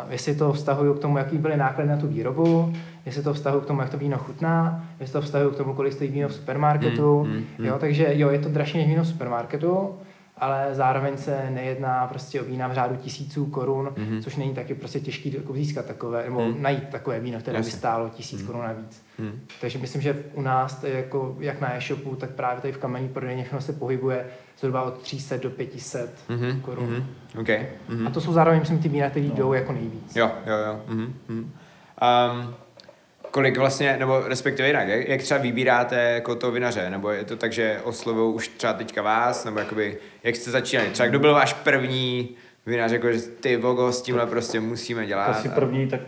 Jestli to vztahuju k tomu, jaký byly náklady na tu výrobu, jestli to vztahuju k tomu, jak to víno chutná, jestli to vztahuju k tomu, kolik stojí víno v supermarketu. Mm, mm. Jo, takže jo, je to dražší než víno v supermarketu, ale zároveň se nejedná prostě o vína v řádu tisíců korun, Mhm. což není taky prostě těžký jako získat takové, nebo Mhm. najít takové víno, které by Jasně. stálo tisíc korun navíc. Mhm. Takže myslím, že u nás, to je jako jak na e-shopu, tak právě tady v kamenní prodejně všechno se pohybuje zhruba od 300 do 500 Mhm, korun. mhm. OK. Mhm. A to jsou zároveň, myslím, ty vína, které jdou jako nejvíc. Jo, jo, jo. Mhm, mhm. Um, kolik vlastně, nebo respektive jinak, jak, jak třeba vybíráte jako to vinaře, nebo je to tak, že oslovují už třeba teďka vás, nebo jakoby, jak jste začínali, třeba kdo byl váš první vinař, jako že ty vogo, s tímhle prostě musíme dělat. Asi a- první, tak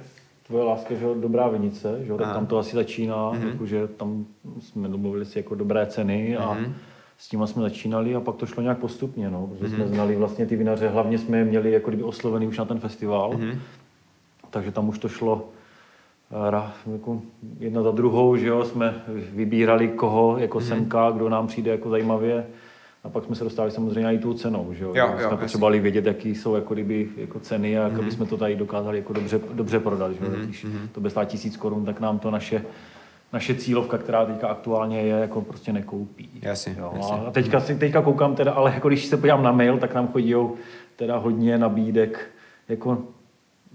tvoje láska, že dobrá vinice, že tak tam to asi začíná, Mhm. jakože tam jsme domluvili si jako dobré ceny a Mhm. s tím jsme začínali a pak to šlo nějak postupně, no, protože Mhm. jsme znali vlastně ty vinaře, hlavně jsme je měli jako kdyby oslovený už na ten festival, Mhm. takže tam už to šlo jedna za druhou, že jo, jsme vybírali koho jako Mhm. semka, kdo nám přijde jako zajímavě a pak jsme se dostali samozřejmě i tou cenou, že jo. Jo, jsme jo, potřebovali vědět, jaký jsou jako kdyby jako ceny a jak Mhm. aby jsme to tady dokázali jako dobře, dobře prodat, že jo. Mhm, Když mhm. to bude stát tisíc korun, tak nám to naše naše cílovka, která teďka aktuálně je, jako prostě nekoupí. Jasně, jo. jasně. A teďka, si, teďka koukám teda, ale jako když se podívám na mail, tak nám chodí teda hodně nabídek, jako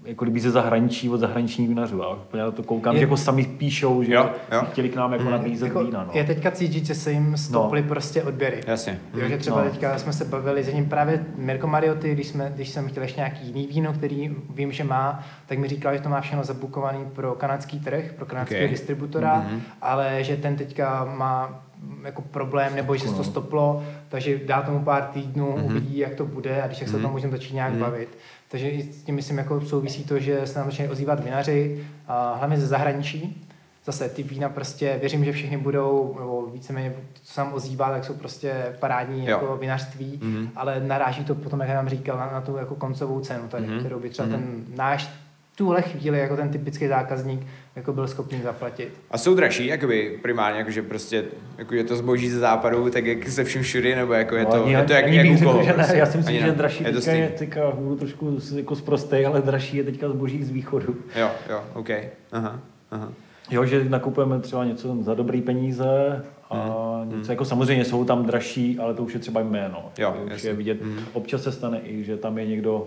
jako kdyby ze zahraničí, od zahraničních vinařů. A na to koukám, Je- že jako sami píšou, že Jo, jo. chtěli k nám jako nabízet Jako, vína. No. Je teďka cítit, že se jim stoply prostě odběry. Jasně. Jo, že třeba No. teďka jsme se bavili s jedním právě Mirko Marioty, když, jsme, když jsem chtěl ještě nějaký jiný víno, který vím, že má, tak mi říkal, že to má všechno zabukovaný pro kanadský trh, pro kanadského Ok. distributora, Mhm. ale že ten teďka má jako problém, nebo že se to stoplo, takže dá tomu pár týdnů, Mhm. uvidí, jak to bude a když tak se o tom Mhm. můžeme začít nějak Mhm. bavit. Takže s tím myslím, jako souvisí to, že se nám začínají ozývat vinaři, a hlavně ze zahraničí, Zase ty vína prostě, věřím, že všechny budou, nebo víceméně, co se nám ozývá, tak jsou prostě parádní Jo. jako vinařství, Mhm. ale naráží to potom, jak nám říkal, na, na tu jako koncovou cenu tady, Mhm. kterou by třeba Mhm. ten náš tuhle chvíli jako ten typický zákazník jako byl schopný zaplatit. A jsou dražší, jakoby primárně, jakože prostě, jako je to zboží ze západu, tak jak se vším všudy, nebo jako je No, to, ani- je to jak, jak u řekl, že ne. prostě. Já si myslím, Ani že ne. dražší je to teďka je teďka budu trošku jako zprostej, ale dražší je teďka zboží z východu. Jo, jo, OK. Aha, aha. Jo, že nakupujeme třeba něco za dobrý peníze a Mhm. něco, jako samozřejmě jsou tam dražší, ale to už je třeba jméno. Jo, už jasně. je vidět. Mhm. Občas se stane i, že tam je někdo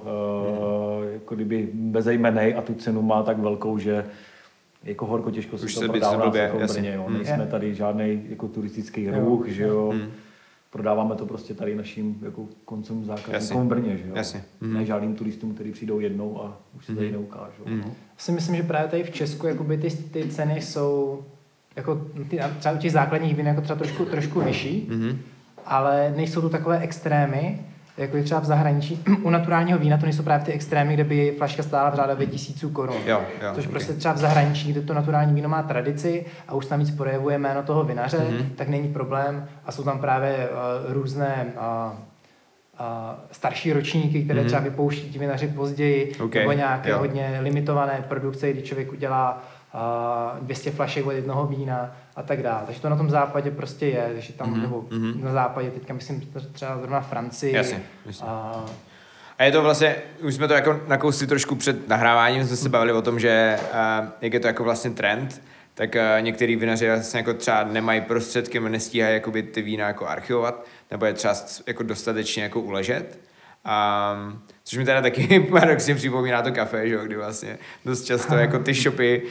uh, jako kdyby bezejmenej a tu cenu má tak velkou, že jako horko těžko se Už to se by prodá se blbě, jako v jasně. Brně. Jo. Mhm. Nejsme tady žádný jako turistický Jo. ruch, že jo. Mhm. Prodáváme to prostě tady našim jako koncům zákazníkům v Brně, že jo. Jasně. Ne Mhm. žádným turistům, kteří přijdou jednou a už se tady Mhm. neukážou. Mhm. No. Si myslím, že právě tady v Česku jakoby ty, ty ceny jsou jako ty, třeba u těch základních vín jako třeba trošku, trošku vyšší, Mhm. ale nejsou to takové extrémy, jako je třeba v zahraničí. U naturálního vína to nejsou právě ty extrémy, kde by flaška stála v řádově tisíců korun. Jo, jo, Což ok. prostě třeba v zahraničí, kde to naturální víno má tradici a už tam víc projevuje jméno toho vinaře, Mhm. tak není problém a jsou tam právě uh, různé uh, starší ročníky, které mm-hmm. třeba vypouští ti vinaři později, Okay, nebo nějaké jo. hodně limitované produkce, kdy člověk udělá a 200 flašek od jednoho vína a tak dále. Takže to na tom západě prostě je, takže tam, mm-hmm. nebo mhm. na západě, teďka myslím třeba zrovna Francii. Jasně, jasně. A, A je to vlastně, už jsme to jako nakousli trošku před nahráváním, jsme se bavili o tom, že uh, jak je to jako vlastně trend, tak uh, některý vinaři vlastně jako třeba nemají prostředky, nestíhají jakoby ty vína jako archivovat, nebo je třeba jako dostatečně jako uležet. Um, což mi teda taky paradoxně připomíná to kafe, že jo, kdy vlastně dost často jako ty shopy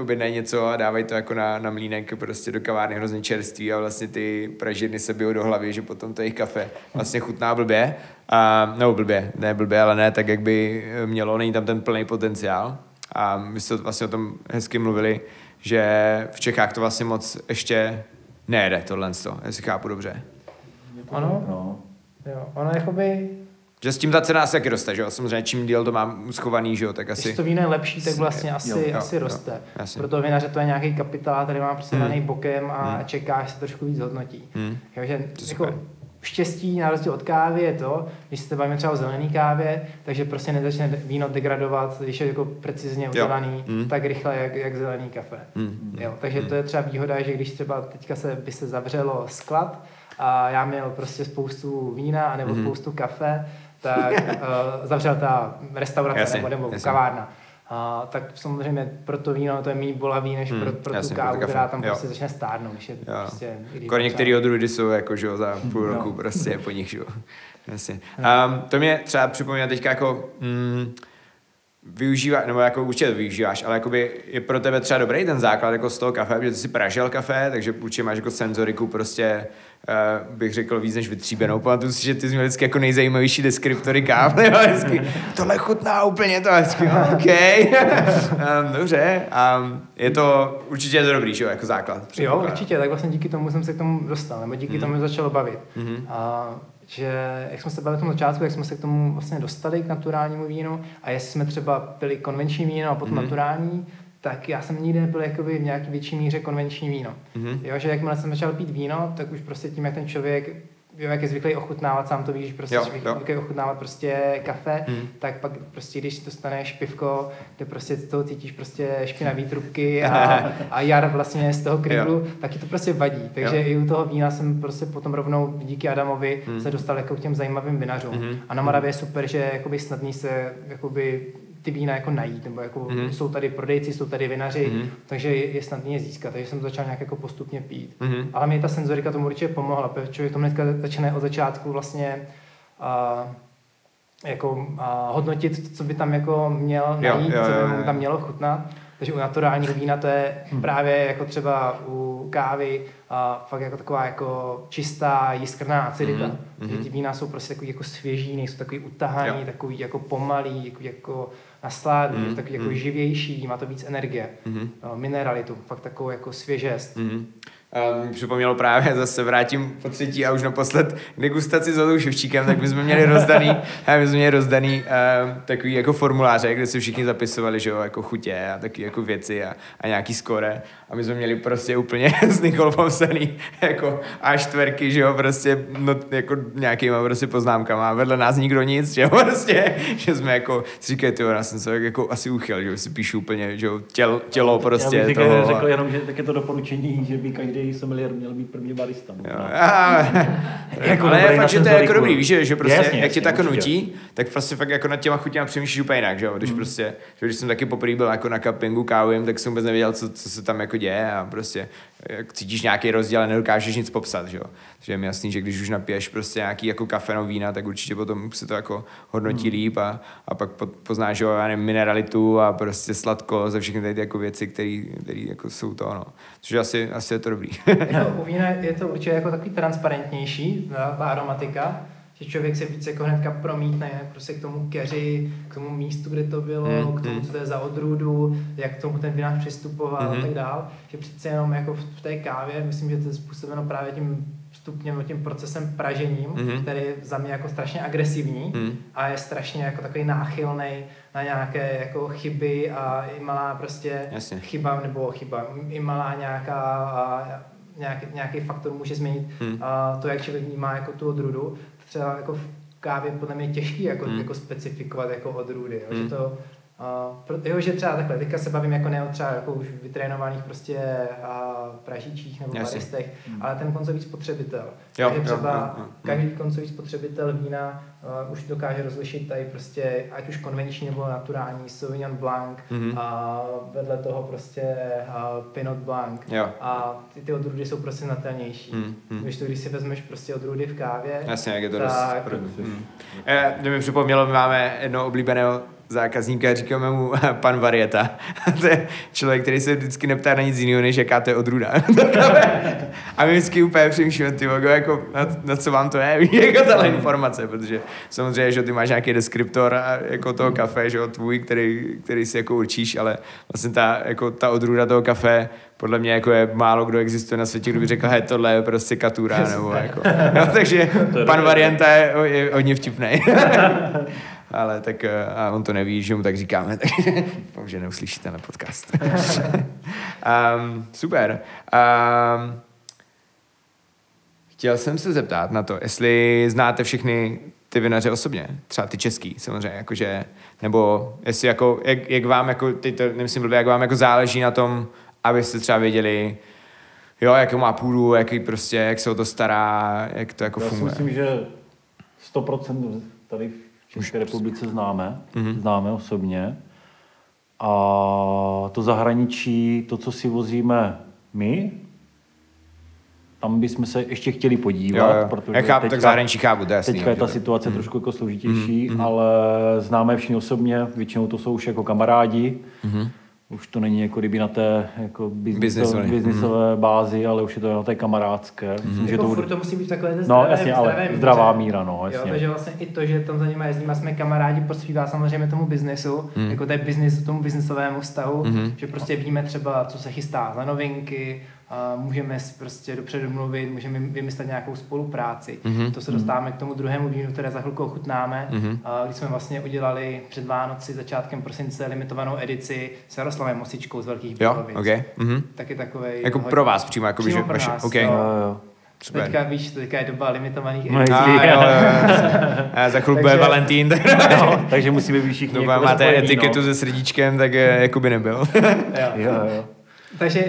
objednají něco a dávají to jako na, na mlínek prostě do kavárny hrozně čerství a vlastně ty pražírny se bijou do hlavy, že potom to jejich kafe vlastně chutná blbě. A, nebo blbě, ne blbě, ale ne tak, jak by mělo, není tam ten plný potenciál. A my jste vlastně o tom hezky mluvili, že v Čechách to vlastně moc ještě nejede tohle, jestli chápu dobře. Ano? No. jo, ono jakoby, Že s tím ta cena asi taky roste, že jo? Samozřejmě čím díl to mám schovaný, že jo, tak Asi. Když to víno je lepší, tak vlastně asi, jo, jo, asi jo, roste. jasně. Pro toho vinaře to je nějaký kapitál, který má prostě Hmm. daný bokem a Hmm. čeká, až se trošku víc hodnotí. Hmm. Takže To jako super. Štěstí na rozdíl od kávy je to, když se bavíme třeba o zelený kávě, takže prostě nezačne víno degradovat, když je jako precizně udělaný, Hmm. tak rychle jak, jak zelený kafe. Hmm. Jo, takže to je třeba výhoda, že když třeba teďka se, by se zavřelo sklad a já měl prostě spoustu vína nebo Mhm. spoustu kafe, tak uh, zavřel ta restaurace Jasně, nebo, nebo jasně. kavárna. A, tak samozřejmě pro to víno to je méně bolavý, než Hmm, pro, pro jasně, tu pro kávu, kafe, která tam jo. prostě začne stárnout. Když je Jo. prostě, když Jako některý odrůdy jsou jako, že jo, za půl No. roku prostě po nich, že jo. Jasně. Um, to mě třeba připomíná teďka jako, mm, využívá, nebo jako určitě to využíváš, ale jakoby je pro tebe třeba dobrý ten základ jako z toho kafe, protože ty si pražil kafe, takže určitě máš jako senzoriku prostě, uh, bych řekl víc než vytříbenou. Pamatuju si, že ty jsi měl vždycky jako nejzajímavější deskriptory káv, jo, vždycky, tohle chutná úplně to, vždycky, OK, um, dobře, um, je to, určitě je to dobrý, že jo, jako základ. Jo, určitě, tak vlastně díky tomu jsem se k tomu dostal, nebo díky Mhm. tomu začalo bavit. Mhm. A že, jak jsme se bavili v tom začátku, jak jsme se k tomu vlastně dostali, k naturálnímu vínu, a jestli jsme třeba pili konvenční víno a potom Mhm. naturální, tak já jsem nikdy nepil jakoby v nějaký větší míře konvenční víno. Mhm. Jo, že jakmile jsem začal pít víno, tak už prostě tím, jak ten člověk jo, jak je zvyklý ochutnávat, sám to víš, prostě Jo, zvyklý ochutnávat prostě kafe, Mhm. tak pak prostě, když dostaneš pivko, kde prostě toho cítíš prostě špinavý trubky a, a jar vlastně z toho krydlu, tak ti to prostě vadí. Takže Jo. i u toho vína jsem prostě potom rovnou díky Adamovi Mhm. se dostal jako k těm zajímavým vinařům. Mhm. A na Moravě je super, že jakoby snadný se jakoby ty vína jako najít, nebo jako Mhm. jsou tady prodejci, jsou tady vinaři, Mhm. takže je, je snadný je získat, takže jsem to začal nějak jako postupně pít. Mhm. Ale mě ta senzorika tomu určitě pomohla, protože člověk tomu hnedka začne od začátku vlastně a, jako a, hodnotit, co by tam jako měl Jo, najít, jo, co jo, by jo. mu tam mělo chutnat. Takže u naturálního vína to je Hmm. právě jako třeba u kávy a fakt jako taková jako čistá jiskrná acidita. Mhm, Mm-hmm. mhm. Ty vína jsou prostě takový jako svěží, nejsou takový utahaný, Jo. takový jako pomalý, jako, jako nasládný, Mhm, takový jako mhm. živější, má to víc energie, no, mineralitu, fakt takovou jako svěžest. Mm. Um, připomnělo právě, zase vrátím po třetí a už naposled degustaci s Olou Ševčíkem, tak my jsme měli rozdaný, my jsme měli rozdaný um, takový jako formuláře, kde si všichni zapisovali, že jo, jako chutě a taky jako věci a, a nějaký skore. A my jsme měli prostě úplně s Nikol popsaný jako a čtverky, že jo, prostě no, jako nějakýma prostě poznámkama. A vedle nás nikdo nic, že jo, prostě, že jsme jako si říkali, ty já jsem se jako asi uchyl, že jo, si píšu úplně, že jo, těl, tělo prostě Já bych toho. řekl, řekl jenom, že tak je to doporučení, že by každý sommelier měl být první barista. no. Jako ale je fakt, že to je jako dobrý, víš, že, že prostě, Jasně, jak tě tak nutí, tak prostě fakt jako nad těma chutěma přemýšlíš úplně jinak, že jo, když Mm. prostě, že když jsem taky poprvé byl jako na cuppingu kávovým, tak jsem vůbec nevěděl, co, co se tam jako děje a prostě cítíš nějaký rozdíl a nedokážeš nic popsat, že jo. Takže je mi jasný, že když už napiješ prostě nějaký jako kafeno vína, tak určitě potom se to jako hodnotí Mm. líp a, a pak po- poznáš, že jo, já nevím, mineralitu a prostě sladko za všechny tady ty jako věci, které jako jsou to, no. Což asi, asi je to dobrý. jako u vína je to určitě jako takový transparentnější, ta aromatika, že člověk se více jako hnedka promítne prostě k tomu keři, k tomu místu, kde to bylo, Mm, k tomu, mm. co to je za odrůdu, jak k tomu ten vinář přistupoval Mhm. a tak dál. Že přece jenom jako v, v té kávě, myslím, že to je způsobeno právě tím stupněm, tím procesem pražením, Mhm. který je za mě jako strašně agresivní Mm. a je strašně jako takový náchylný na nějaké jako chyby a i malá prostě Jasně. chyba nebo chyba, i malá nějaká a, nějaký, nějaký faktor může změnit Hmm. a to, jak člověk vnímá jako tu odrůdu. Třeba jako v kávě podle mě těžký jako, Hmm. jako specifikovat jako odrůdy, jo, Hmm. že to Uh, pro, jo, že třeba takhle, teďka se bavím jako ne o třeba jako už vytrénovaných prostě uh, pražičích nebo Jasně. baristech, ale ten koncový spotřebitel. Jo, Takže třeba jo, jo, jo. každý koncový spotřebitel vína uh, už dokáže rozlišit tady prostě ať už konvenční nebo naturální Sauvignon Blanc Mhm. a vedle toho prostě uh, Pinot Blanc Jo. a ty, ty odrůdy jsou prostě znatelnější. Mhm, mhm. Když to, když si vezmeš prostě odrůdy v kávě, Jasně, jak je to tak, dost... Hmm. Eh, To mi připomnělo, my máme jednoho oblíbeného zákazníka, říkáme mu pan Varieta. to je člověk, který se vždycky neptá na nic jiného, než jaká to je odrůda. a my vždycky úplně přemýšlíme, ty vogo, jako, na, na, co vám to je, jako tahle informace, protože samozřejmě, že ty máš nějaký deskriptor a jako toho kafe, že jo, tvůj, který, který si jako určíš, ale vlastně ta, jako ta odrůda toho kafe podle mě jako je málo kdo existuje na světě, kdo by řekl, hej, tohle je prostě katura, nebo jako, no, takže pan Varianta je, je hodně vtipný. Ale tak eh, a on to neví, že mu tak říkáme, tak doufám, že neuslyší tenhle podcast. um, super. Um, chtěl jsem se zeptat na to, jestli znáte všechny ty vinaře osobně, třeba ty český samozřejmě, jakože, nebo jestli jako, jak, jak vám jako, teď to nemyslím blbě, jak vám jako záleží na tom, abyste třeba věděli, jo, jakou má půdu, jaký prostě, jak se o to stará, jak to jako Já si funguje. myslím, že 100% tady v České republice známe, Mhm. známe osobně. A to zahraničí, to, co si vozíme my, tam bychom se ještě chtěli podívat, Jo, jo. protože Já chápu, tak teďka- zahraničí chápu, to je jasný, Teďka je ta situace trošku jako složitější, Mhm. ale známe všichni osobně, většinou to jsou už jako kamarádi. Už to není jako kdyby na té jako Biznisové. biznisové, biznisové bázi, ale už je to na té kamarádské. Myslím, že jako to furt to musí být takové té No, zdravé, jasně, ale zdravé míře. zdravá míra, no, Jo, jasně. takže vlastně i to, že tam za nimi jezdíme, jsme kamarádi, prospívá samozřejmě tomu biznesu, Hmm. jako té business, tomu biznesovému vztahu, Mhm. že prostě víme třeba, co se chystá za novinky, můžeme si prostě dopředu mluvit, můžeme vymyslet nějakou spolupráci. Mhm. To se dostáváme k tomu druhému vínu, které za chvilku ochutnáme, Mhm. a když jsme vlastně udělali před Vánoci, začátkem prosince, limitovanou edici s Jaroslavem Mosičkou z Velkých Jo, Bílovic. ok. Mhm. Taky takovej... Jako hodně- pro vás přímo, jako by, Přímo že pro vaše, nás, ok. jo. Jo, jo. Super. Teďka víš, teďka je doba limitovaných No, edicí. A, jo, jo, jo, a za chvilku bude Takže- Valentín, tak No, takže musíme být všichni doba jako máte spojení, etiketu no. se srdíčkem, tak je, jako by nebyl. Jo. Jo, jo. Takže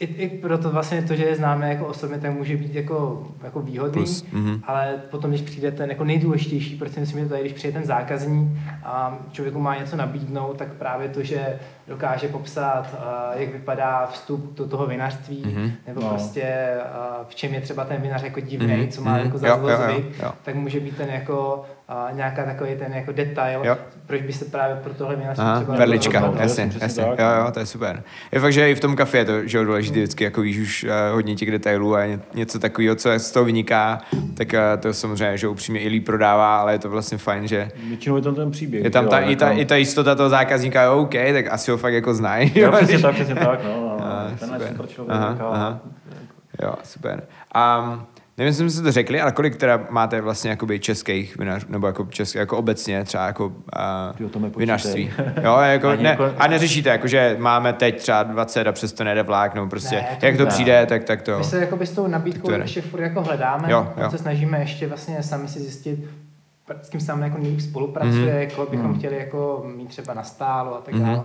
i, i proto vlastně to, že je známe jako osobně, tak může být jako, jako výhodný, Plus, mhm. ale potom, když přijde ten jako nejdůležitější, proč si myslím, že to je, když přijde ten zákazník a člověku má něco nabídnout, tak právě to, že dokáže popsat, uh, jak vypadá vstup do toho vinařství, Mhm. nebo No. prostě uh, v čem je třeba ten vinař jako divný, Mhm, co má mhm. jako Jo, jo, za jo, zvyk, jo. tak může být ten jako uh, nějaká takový ten jako detail, Jo. proč by se právě pro tohle vinařství Aha, třeba perlička, jasně, jasně. Jo, jo, to je super. Je fakt, že i v tom kafe je to že jo, důležité vždycky, jako víš už uh, hodně těch detailů a ně- něco takového, co z toho vyniká, tak uh, to samozřejmě, že upřímně i líp prodává, ale je to vlastně fajn, že Většinou je tam ten příběh. je tam že ta, jo, i, ta, tam- i ta jistota toho zákazníka, jo, OK, tak asi ho fakt jako znají. Jo, jo, přesně tak, přesně tak, no. no, Ah, no. Tenhle super. super člověk. Aha, a- aha. Jo, super. Um, nevím, jestli jsme si to řekli, ale kolik teda máte vlastně jakoby českých vinařů, nebo jako, český, jako obecně třeba jako uh, vinařství. Jo, jako, Ani ne, jako- a neřešíte, jako, že máme teď třeba 20 a přesto nejde vlak, nebo prostě, Ne, to jak to ne. přijde, tak, tak to. My se jakoby s tou nabídkou To je- ještě furt jako hledáme, Jo, jo, se snažíme ještě vlastně sami si zjistit, s kým sám jako nejlíp spolupracuje, Mhm. mm. jako bychom chtěli jako mít třeba na stálo a tak Mhm. dále.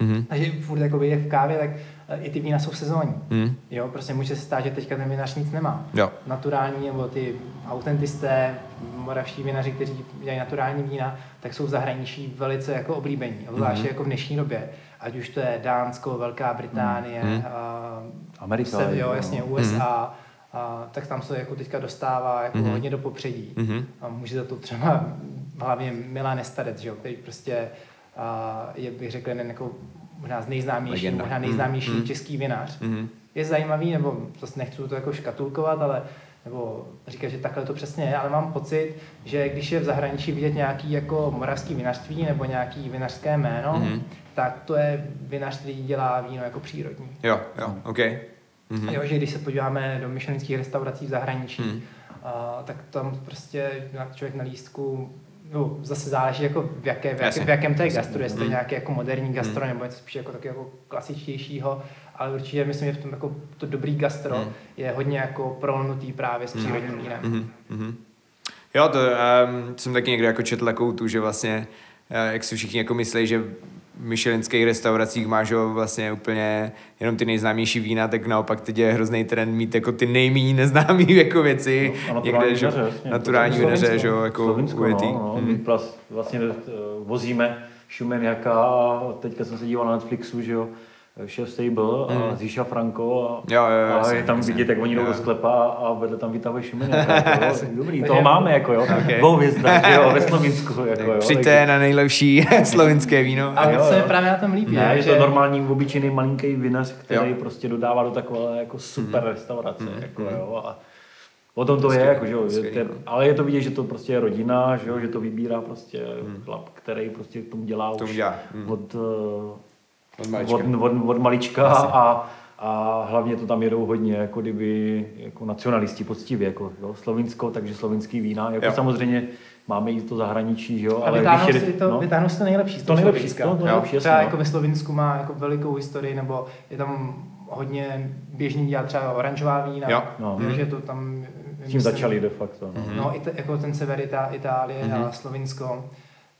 Mhm. Takže furt jako jak v kávě, tak eh, i ty vína jsou sezónní. Mhm. Jo, prostě může se stát, že teďka ten vinař nic nemá. Jo. Naturální nebo ty autentisté, moravští vinaři, kteří dělají naturální vína, tak jsou v zahraničí velice jako oblíbení, obzvláště Mhm. jako v dnešní době. Ať už to je Dánsko, Velká Británie, Mhm. a Amerika, se, jo, jasně, USA, a, tak tam se jako teďka dostává jako Mhm. hodně do popředí. Mhm. A může za to třeba hlavně Milan Estarec, že jo, který prostě je, bych řekl, jeden jako možná z nejznámější, Legenda. možná nejznámější Mhm. český vinař. Mhm. Je zajímavý, nebo zase nechci to jako škatulkovat, ale nebo říkat, že takhle to přesně je, ale mám pocit, že když je v zahraničí vidět nějaký jako moravský vinařství nebo nějaký vinařské jméno, Mhm. tak to je vinař, který dělá víno jako přírodní. Jo, jo, OK. Mhm. Jo, že když se podíváme do myšlenských restaurací v zahraničí, Hmm. a, tak tam prostě člověk na lístku, no, zase záleží jako v, jaké, v, jaké, v jakém to je gastro, jestli to je Hmm. nějaké jako moderní gastro, nebo něco spíš jako taky jako klasičtějšího, ale určitě myslím, že v tom jako to dobrý gastro Hmm. je hodně jako prolnutý právě s přírodním vínem. Mhm, mhm. Jo, to um, jsem taky někde jako četl takovou tu, že vlastně, uh, jak si všichni jako myslí, že myšelinských restauracích máš jo, vlastně úplně jenom ty nejznámější vína, tak naopak teď je hrozný trend mít jako ty nejméně neznámý jako věci. No, naturální že, jasně. naturální vinaře, že jo, jako Slovinsko, ujetý. no, no. Mm. Vlastně uh, vozíme Šumeniaka a teďka jsem se díval na Netflixu, že jo, Chef Stable a Zíša Franco a. Jo, jo, jo, a jasně, je tam jasně. vidět, jak oni jdou do sklepa a vedle tam vytahuje jako, jo, Dobrý, toho máme, jako jo. Okay. Dvouhvězda, že jo, ve Slovinsku. Jako, jo, Přijďte na nejlepší slovinské víno. Ale jo, co je právě na tom líbí, Ne, je že to normální, obyčejný malinký vinař, který Jo. Mhm. prostě dodává do takové jako super restaurace. Jako, jo, a o tom to je, jako, že jo, je, skvělý, to, no. ale je to vidět, že to prostě je rodina, že, jo, že to vybírá prostě chlap, který prostě tomu dělá Mhm. Tomu už dělá, mm. od, eh, Od malička. od, od, od malička a, a hlavně to tam jedou hodně, jako kdyby jako nacionalisti poctivě, jako jo, Slovinsko, takže slovinský vína, jako Jo. samozřejmě máme i to zahraničí, že jo, a ale vytáhnou když si to, no, vytáhnou si to nejlepší z to toho nejlepší, to, to nejlepší, Třeba no. jako ve Slovinsku má jako velikou historii, nebo je tam hodně běžný dělat třeba oranžová vína. Jo. No. Takže to tam... S tím začali de facto. No. No, i t- jako ten sever Itálie a Slovinsko.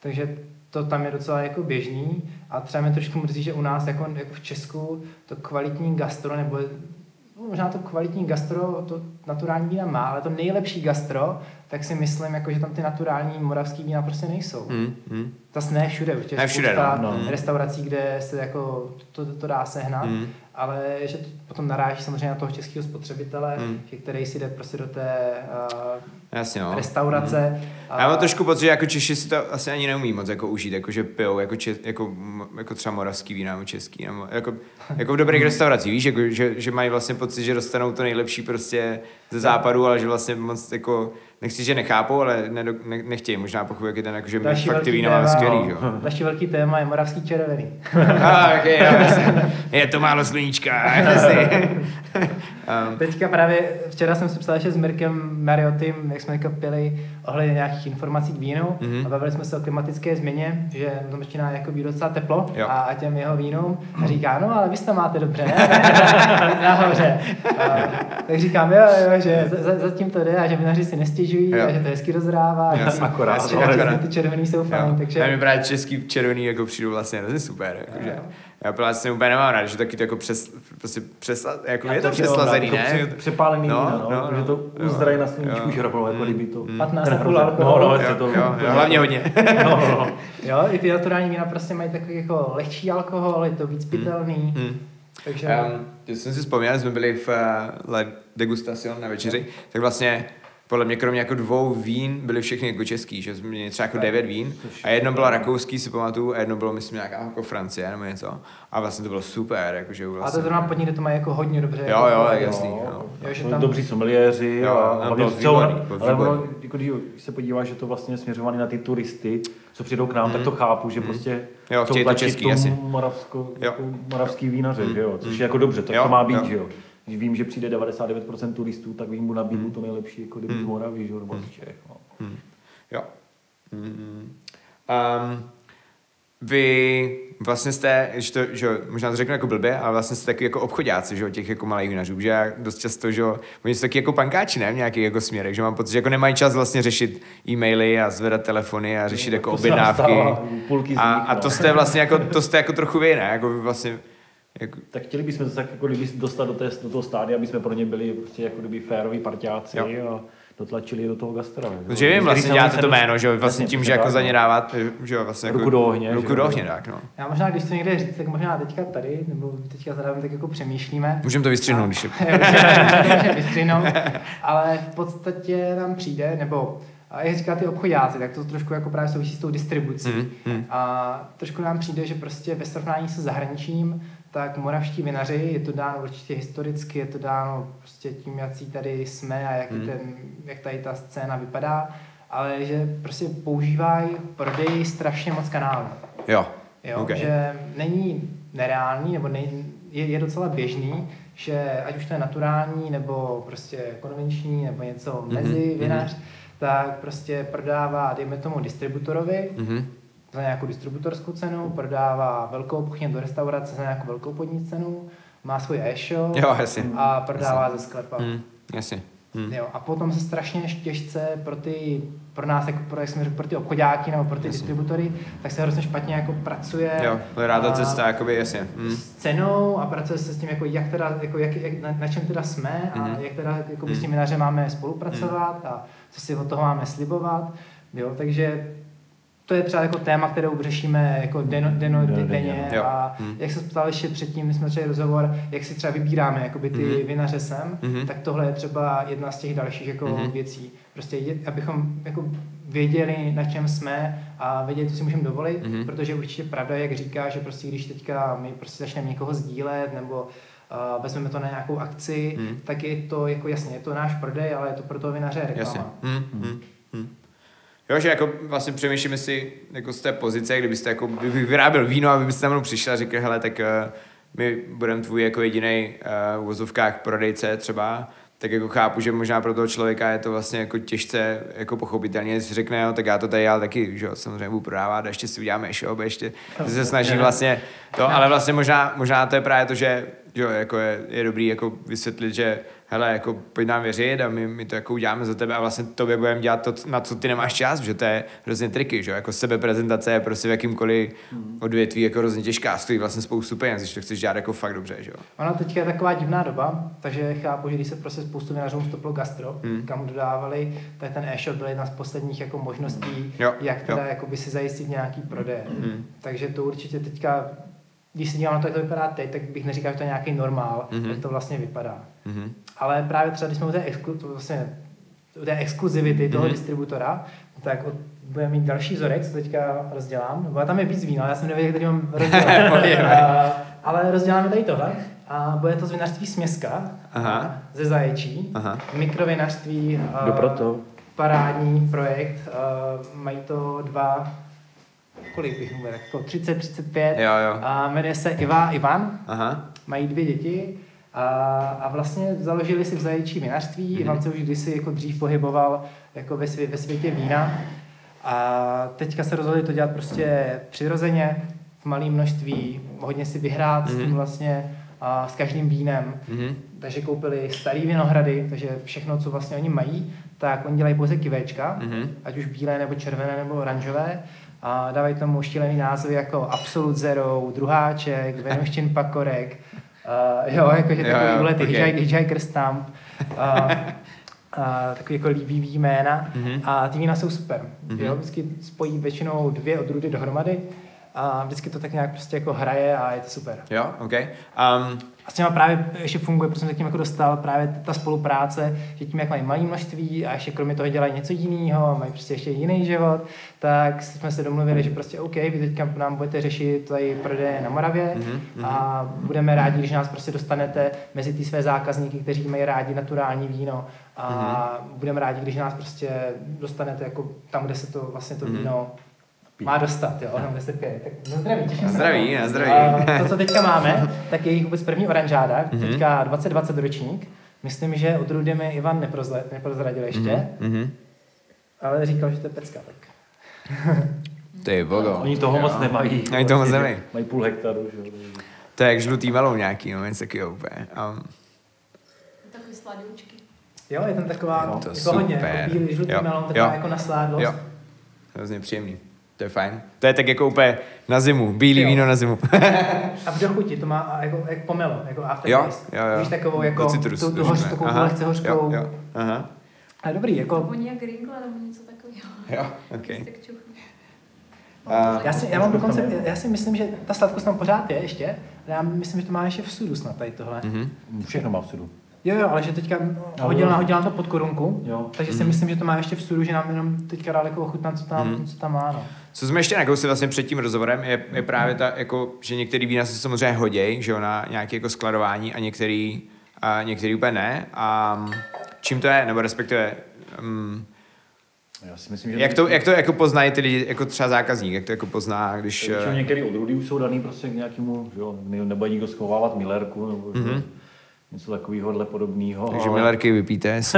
Takže to tam je docela jako běžný a třeba mě trošku mrzí, že u nás jako, jako v Česku to kvalitní gastro, nebo no, možná to kvalitní gastro, to naturální vína má, ale to nejlepší gastro, tak si myslím, jako, že tam ty naturální moravský vína prostě nejsou. Mm, mm. Zase ne všude, určitě Ne všude, spousta no, no. restaurací, kde se jako to, to, to dá sehnat, Mm. ale že to potom naráží samozřejmě na toho českého spotřebitele, Mm. že který si jde prostě do té uh, Jasně, no. restaurace. A já mám trošku pocit, že jako Češi si to asi ani neumí moc jako užít, jako že pijou jako, če, jako, jako třeba moravský vína nebo český, nebo jako, jako v dobrých restauracích, víš, jako, že, že, mají vlastně pocit, že dostanou to nejlepší prostě ze západu, ale že vlastně moc jako, nechci, že nechápou, ale ne, ne, nechtějí možná pochopit, jak je ten, jako, že my Další fakt ty vína máme téma, skvělý, jo. Další velký téma je moravský červený. ah, okay, jo, je to málo sluníčka. um, Teďka právě, včera jsem se psal ještě s Mirkem Mariotym, jak jsme pili ohledně nějakých informací k vínu Mhm. a bavili jsme se o klimatické změně, že tam začíná jako být docela teplo Jo. a, a těm jeho vínům a říká, no ale vy to máte dobře, ne? Nahoře. A, tak říkám, jo, jo, že za- za- zatím to jde a že vinaři si nestěžují Jo. a že to hezky rozrává. a Jasně, ty- akorát. Ty červený jsou fajn, takže... A mi právě český červený jako přijdu vlastně hrozně super. Jako, že, Jo. Já vlastně úplně nemám rád, že taky to jako přes, prostě přesla, jako je to přeslazený, ne? pře- Přepálený No, vína, no, no, protože no. to Jo. uzdrají na sluníčku žrablo, jako Mm. kdyby to... 15 ten a půl alkoholu. No, no, Jo, to, jo, jo, hlavně hodně. No, no, no. Jo, i ty naturální vína prostě mají takový jako lehčí alkohol, je to víc pitelný. Mm. Takže Um, když jsem si vzpomněl, jsme byli v uh, La Degustacion na večeři, tak vlastně podle mě kromě jako dvou vín byly všechny jako český, že jsme měli třeba jako devět vín a jedno bylo rakouský, si pamatuju, a jedno bylo myslím nějaká jako Francie nebo něco. A vlastně to bylo super, jakože A to vlastně. je zrovna podnik, kde to mají jako hodně dobře. Jo, jo, jako, jasný, jo. Jo, že tam- Dobří someliéři Jo, a no, hlavně celou- ale ono, jako když se podíváš, že to vlastně směřovaný na ty turisty, co přijdou k nám, tak to chápu, že prostě Mhm. Jo, chtějí to český, tomu moravsko, Jo. jako moravský vínaře, že jo, což je jako dobře, to, Jo, to má být, jo. že jo. Když vím, že přijde 99% turistů, tak jim mu nabídnu to nejlepší, jako kdyby z Moravy, že nebo z Čech. No. Jo. Mm. Um, vy vlastně jste, když to, že možná to řeknu jako blbě, ale vlastně jste taky jako obchodáci, že těch jako malých vinařů, že já dost často, že jo, oni jsou taky jako pankáči, ne, v nějakých jako směrech, že mám pocit, že jako nemají čas vlastně řešit e-maily a zvedat telefony a řešit jako se nám objednávky. A, a no. to jste vlastně jako, to jste jako trochu vy, ne, jako vy vlastně, jako, Tak chtěli bychom se tak jako kdyby dostat do, té, do toho stádia, aby jsme pro ně byli prostě jako kdyby féroví partiáci Jo. a dotlačili je do toho gastra. protože vy vlastně děláte to jméno, že jo, vlastně tím, že jako za ně dáváte, že jo, vlastně jako, Ruku do ohně, Ruku do ohně, tak no. Já možná, když to někde říct, tak možná teďka tady, nebo teďka zadávám, tak jako přemýšlíme. Můžeme to vystřihnout, když je. Můžeme vystřihnout, ale v podstatě nám přijde, nebo a jak říká ty obchodáci, tak to trošku jako právě souvisí s tou distribucí. Mm, mm. A trošku nám přijde, že prostě ve srovnání se zahraničím, tak moravští vinaři, je to dáno určitě historicky, je to dáno prostě tím, jaký tady jsme a jaký Mm. ten, jak tady ta scéna vypadá, ale že prostě používají prodej strašně moc kanálů. Jo, Jo, Okay. Že není nereálný, nebo nej, je, je docela běžný, že ať už to je naturální, nebo prostě konvenční, nebo něco Mhm, mezi mhm. vinař, tak prostě prodává, dejme tomu, distributorovi mhm. Za nějakou distributorskou cenu, prodává velkou obchodně do restaurace za nějakou velkou podní cenu, má svůj e-shop Jo, jasně. a prodává ze sklepa. Mm, jasně. Hmm. Jo, a potom se strašně těžce pro ty, pro nás, jako pro, jak jsme řekli, pro ty obchodáky nebo pro ty jasně. distributory, tak se hrozně špatně jako pracuje. Jo, hledá ta cesta, jakoby, jasně. Hmm. S cenou a pracuje se s tím, jako jak teda, jako jak, jak, na, na, čem teda jsme a hmm. jak teda jako hmm. s tím vinařem máme spolupracovat hmm. a co si od toho máme slibovat. Jo, takže to je třeba jako téma, které řešíme jako deno, deno, denně, denně a hmm. jak se ptal ještě předtím, my jsme začali rozhovor, jak si třeba vybíráme jakoby ty hmm. vinaře sem, hmm. tak tohle je třeba jedna z těch dalších jako hmm. věcí. Prostě abychom jako věděli, na čem jsme a věděli, co si můžeme dovolit, hmm. protože určitě pravda, jak říká, že prostě když teďka my prostě začneme někoho sdílet nebo uh, vezmeme to na nějakou akci, hmm. tak je to jako jasně, je to náš prodej, ale je to pro toho vinaře reklama. Jasně. Hmm. Hmm. Hmm. Jo, že jako vlastně přemýšlíme si jako z té pozice, kdybyste jako by vyráběl víno a vy byste tam přišel a řekl, hele, tak uh, my budeme tvůj jako jediný uh, v vozovkách prodejce třeba, tak jako chápu, že možná pro toho člověka je to vlastně jako těžce jako pochopitelně, si řekne, jo, tak já to tady ale taky, že jo, samozřejmě budu prodávat a ještě si uděláme e-shop, ještě se snaží vlastně to, ale vlastně možná, možná to je právě to, že jo, jako je, je dobrý jako vysvětlit, že hele, jako pojď nám věřit a my, my to jako uděláme za tebe a vlastně tobě budeme dělat to, na co ty nemáš čas, že to je hrozně triky, že jako sebeprezentace je prostě v jakýmkoliv odvětví jako hrozně těžká, stojí vlastně spoustu peněz, když to chceš dělat jako fakt dobře, že jo. Ono teďka je taková divná doba, takže chápu, že když se prostě spoustu vinařů stoplo gastro, hmm. kam dodávali, tak ten e-shop byl jedna z posledních jako možností, jo, jak teda jo. jako by si zajistit nějaký prodej. Hmm. Takže to určitě teďka když se dívám na to, jak to vypadá teď, tak bych neříkal, že to je nějaký normál, mm-hmm. jak to vlastně vypadá. Mm-hmm. Ale právě třeba, když jsme u té, exklu, vlastně, u té exkluzivity toho mm-hmm. distributora, tak od, budeme mít další vzorek, co teďka rozdělám. Nebo tam je víc vína, já jsem nevěděl, jak tady mám rozdělat. ale rozděláme tady tohle. A bude to z vinařství Směska Aha. ze Zaječí. Aha. Mikrovinařství. proto. Parádní projekt. Mají to dva kolik bych mu jako 30, 35. Jo, jo. A jmenuje se Iva Ivan. Aha. Mají dvě děti. A, a vlastně založili si v zaječí vinařství. Mm-hmm. Ivan se už kdysi jako dřív pohyboval jako ve, svě, ve světě vína. A teďka se rozhodli to dělat prostě přirozeně, v malém množství, hodně si vyhrát mm-hmm. s tím mhm. vlastně a s každým vínem. Mm-hmm. Takže koupili starý vinohrady, takže všechno, co vlastně oni mají, tak oni dělají pouze kivečka, mm-hmm. ať už bílé nebo červené nebo oranžové a dávají tomu štílený názvy jako Absolut Zero, Druháček, Venuštin Pakorek, uh, jo, jakože takový úlety, okay. Hitchhiker Stamp, uh, uh, takový jako líbivý jména mm-hmm. a ty vína jsou super, mm-hmm. jo, vždycky spojí většinou dvě odrůdy dohromady a vždycky to tak nějak prostě jako hraje a je to super. Jo, OK. Um, a s těma právě ještě funguje, protože jsem se tím jako dostal, právě ta spolupráce, že tím, jak mají malé množství a ještě kromě toho dělají něco jiného, mají prostě ještě jiný život, tak jsme se domluvili, že prostě OK, vy teďka nám budete řešit tady prodeje na Moravě mm-hmm. a budeme rádi, když nás prostě dostanete mezi ty své zákazníky, kteří mají rádi naturální víno a mm-hmm. budeme rádi, když nás prostě dostanete jako tam, kde se to vlastně to mm-hmm. Má dostat, jo, no, 10 Tak na zdraví, těším se. Zdraví, na zdraví. A to, co teďka máme, tak je jich vůbec první oranžáda, mm-hmm. teďka 2020 ročník. Myslím, že od Rudy mi Ivan neprozle, neprozradil ještě, mm-hmm. ale říkal, že to je pecka, tak. Ty vogo. Oni toho moc nemají. Oni toho moc nemají. Mají půl hektaru, že To je jak žlutý melou nějaký, no, něco takového úplně. Um. Takový sladoučky. Jo, je tam taková, no, to jako super. hodně, jako bílý, žlutý melon, taková jo. jako nasládlost. Jo, hrozně příjemný. To je fajn. To je tak jako úplně na zimu, bílý jo. víno na zimu. a v dochuti to má jako, jako pomelo, jako aftertaste. Jo, jo, jo. Víš takovou jako citrus, tu, tu hoř, takovou lehce hořkou. Jo, jo. Aha. A dobrý, jako... Voní jak ringla nebo něco takového. Jo, ok. Uh, já, si, já mám dokonce, já si myslím, že ta sladkost tam pořád je ještě, ale já myslím, že to má ještě v sudu snad tady tohle. Mm-hmm. Všechno má v sudu. Jo, jo, ale že teďka hodil, hodil to pod korunku, jo. takže si mm. myslím, že to má ještě v sudu, že nám jenom teďka dál jako ochutnat, co tam, mm. co tam má. No. Co jsme ještě nakousli vlastně před tím rozhovorem, je, je právě ta, jako, že některý vína se samozřejmě hodějí, že jo, na nějaké jako skladování a některý, a některý úplně ne. A čím to je, nebo respektive um, já si myslím, že jak, to, jak to jako poznají ty lidi, jako třeba zákazník, jak to jako pozná, když... Uh... některé odrůdy už jsou daný prostě k nějakému, že jo, nebude nikdo schovávat Millerku, nebo mm-hmm. Něco takového podobného. Takže ale... Millerky vypíte.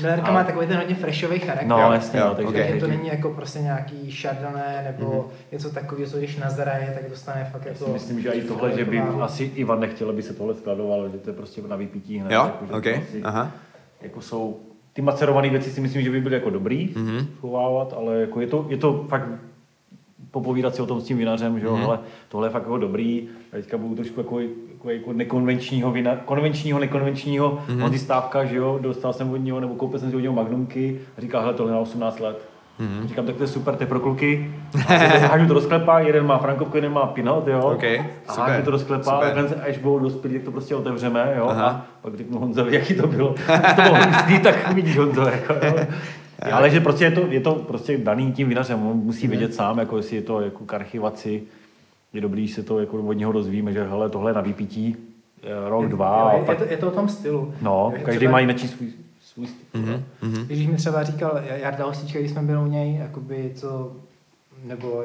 Millerka Ale- má takový ten hodně freshový charakter. No, Jo, jasně, jo, no, takže, ok. Takže to není jako prostě nějaký chardonnay nebo Mhm. něco takového, co když nazraje, tak dostane fakt jako... myslím, že i tohle, že by asi Ivan nechtěl, aby se tohle skladovalo, že to je prostě na vypití hned. Jo, jako, že ok, to asi, aha. jako jsou, ty macerované věci si myslím, že by byly jako dobrý Mhm. schovávat, ale jako je to, je to fakt popovídat si o tom s tím vinařem, že jo, Mhm. ale tohle je fakt jako dobrý, a teďka budu trošku jako, jako, jako nekonvenčního vina, konvenčního, nekonvenčního, Mhm. mm-hmm. on ty stávka, že jo, dostal jsem od něho, nebo koupil jsem si od něho magnumky a říká, hele, tohle na 18 let. Mhm. Mm-hmm. Říkám, tak to je super, to je pro kluky. A hážu to do sklepa, jeden má frankovku, jeden má pinot, jo. Ok, a super, hážu to do sklepa, super. a takhle, až budou dospělí, tak to prostě otevřeme, jo. Aha. A pak řeknu Honzovi, jaký to bylo. Když to mohl myslí, tak vidíš Honzo, jako, jo. Ale že prostě je to, je to prostě daný tím vinařem, on musí Mhm. vědět sám, jako jestli je to jako k archivaci, je dobrý, že se to jako od něho dozvíme, že hele, tohle je na vypití, eh, rok, dva, Jo, a je, pak, je, to, je to o tom stylu. no, Jo, že každý třeba- má jiný svůj, svůj styl. Mhm, mhm. Když mi třeba říkal Jarda Hostíčka, když jsme byli u něj, jakoby co, nebo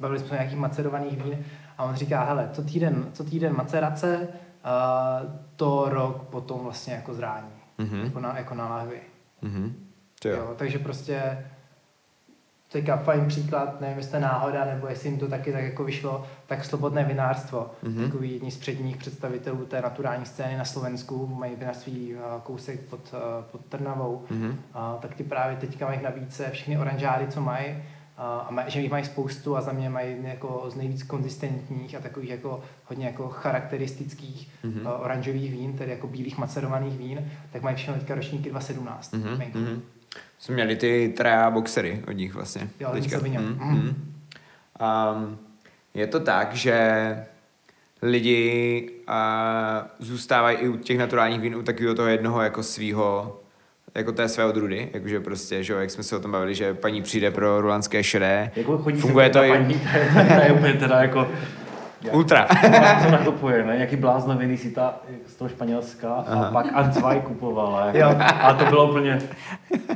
bavili jsme se o nějakých macerovaných vín, a on říká, hele, co týden, co týden macerace, uh, to rok potom vlastně jako zrání, Mhm. jako, na, jako na lahvi. Mhm. Jo. Jo, takže prostě teďka fajn příklad, nevím, jestli to je náhoda, nebo jestli jim to taky tak jako vyšlo, tak Slobodné vinářstvo, Mhm. mm-hmm. takový jedni z předních představitelů té naturální scény na Slovensku, mají vinařství a, kousek pod, a, pod Trnavou, Mhm. a, tak ty právě teďka mají v nabídce všechny oranžády, co mají, a, maj, že jich mají spoustu a za mě mají jako z nejvíc konzistentních a takových jako hodně jako charakteristických Mhm. mm-hmm. oranžových vín, tedy jako bílých macerovaných vín, tak mají všechno teďka ročníky 2017. Mhm, venku. mhm. Jsme měli ty Traja boxery od nich vlastně. Jo. Mhm, Mhm. mhm. Um, je to tak, že lidi uh, zůstávají i u těch naturálních vín u takového toho jednoho jako svého jako té své odrůdy, jakože prostě, že jo, jak jsme se o tom bavili, že paní přijde pro rulanské šedé, Jako chodí funguje to i paní, to je úplně teda jako, ultra. co nakupuje, ne? Nějaký bláznoviny si ta z toho Španělska a Aha. pak Anzvaj kupovala. Jako. Jo. A to bylo úplně,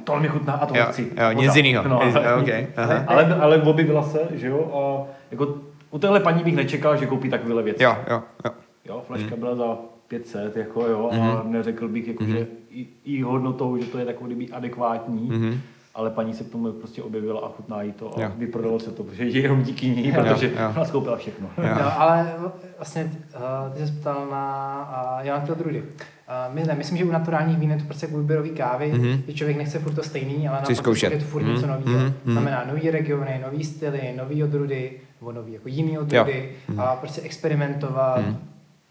to mi chutná a to jo, chci. jo, nic jiného. No, okay, aha. ale, ale objevila se, že jo, a jako u téhle paní bych nečekal, že koupí takovéhle věci. Jo, jo, jo. Jo, flaška byla za 500, jako jo, a neřekl bych, jako, že i, i hodnotou, že to je takový kdyby adekvátní, Mhm. Ale paní se k tomu prostě objevila a chutná jí to a Jo. vyprodalo se to, protože je jenom díky ní, protože jo. ona skoupila všechno. Jo. Jo, ale vlastně uh, ty jsi ptal na uh, Jana Drudy. Uh, my, ne, myslím, že u naturálních vín je to prostě jako výběrový kávy, Mhm. mm-hmm. že člověk nechce furt to stejný, ale zkoušet. je to furt Mhm, něco nového. mhm, mhm. Znamená nový regiony, nový styly, nový odrudy, nebo nový jako jiný odrudy, Mhm. a prostě experimentovat. Mhm.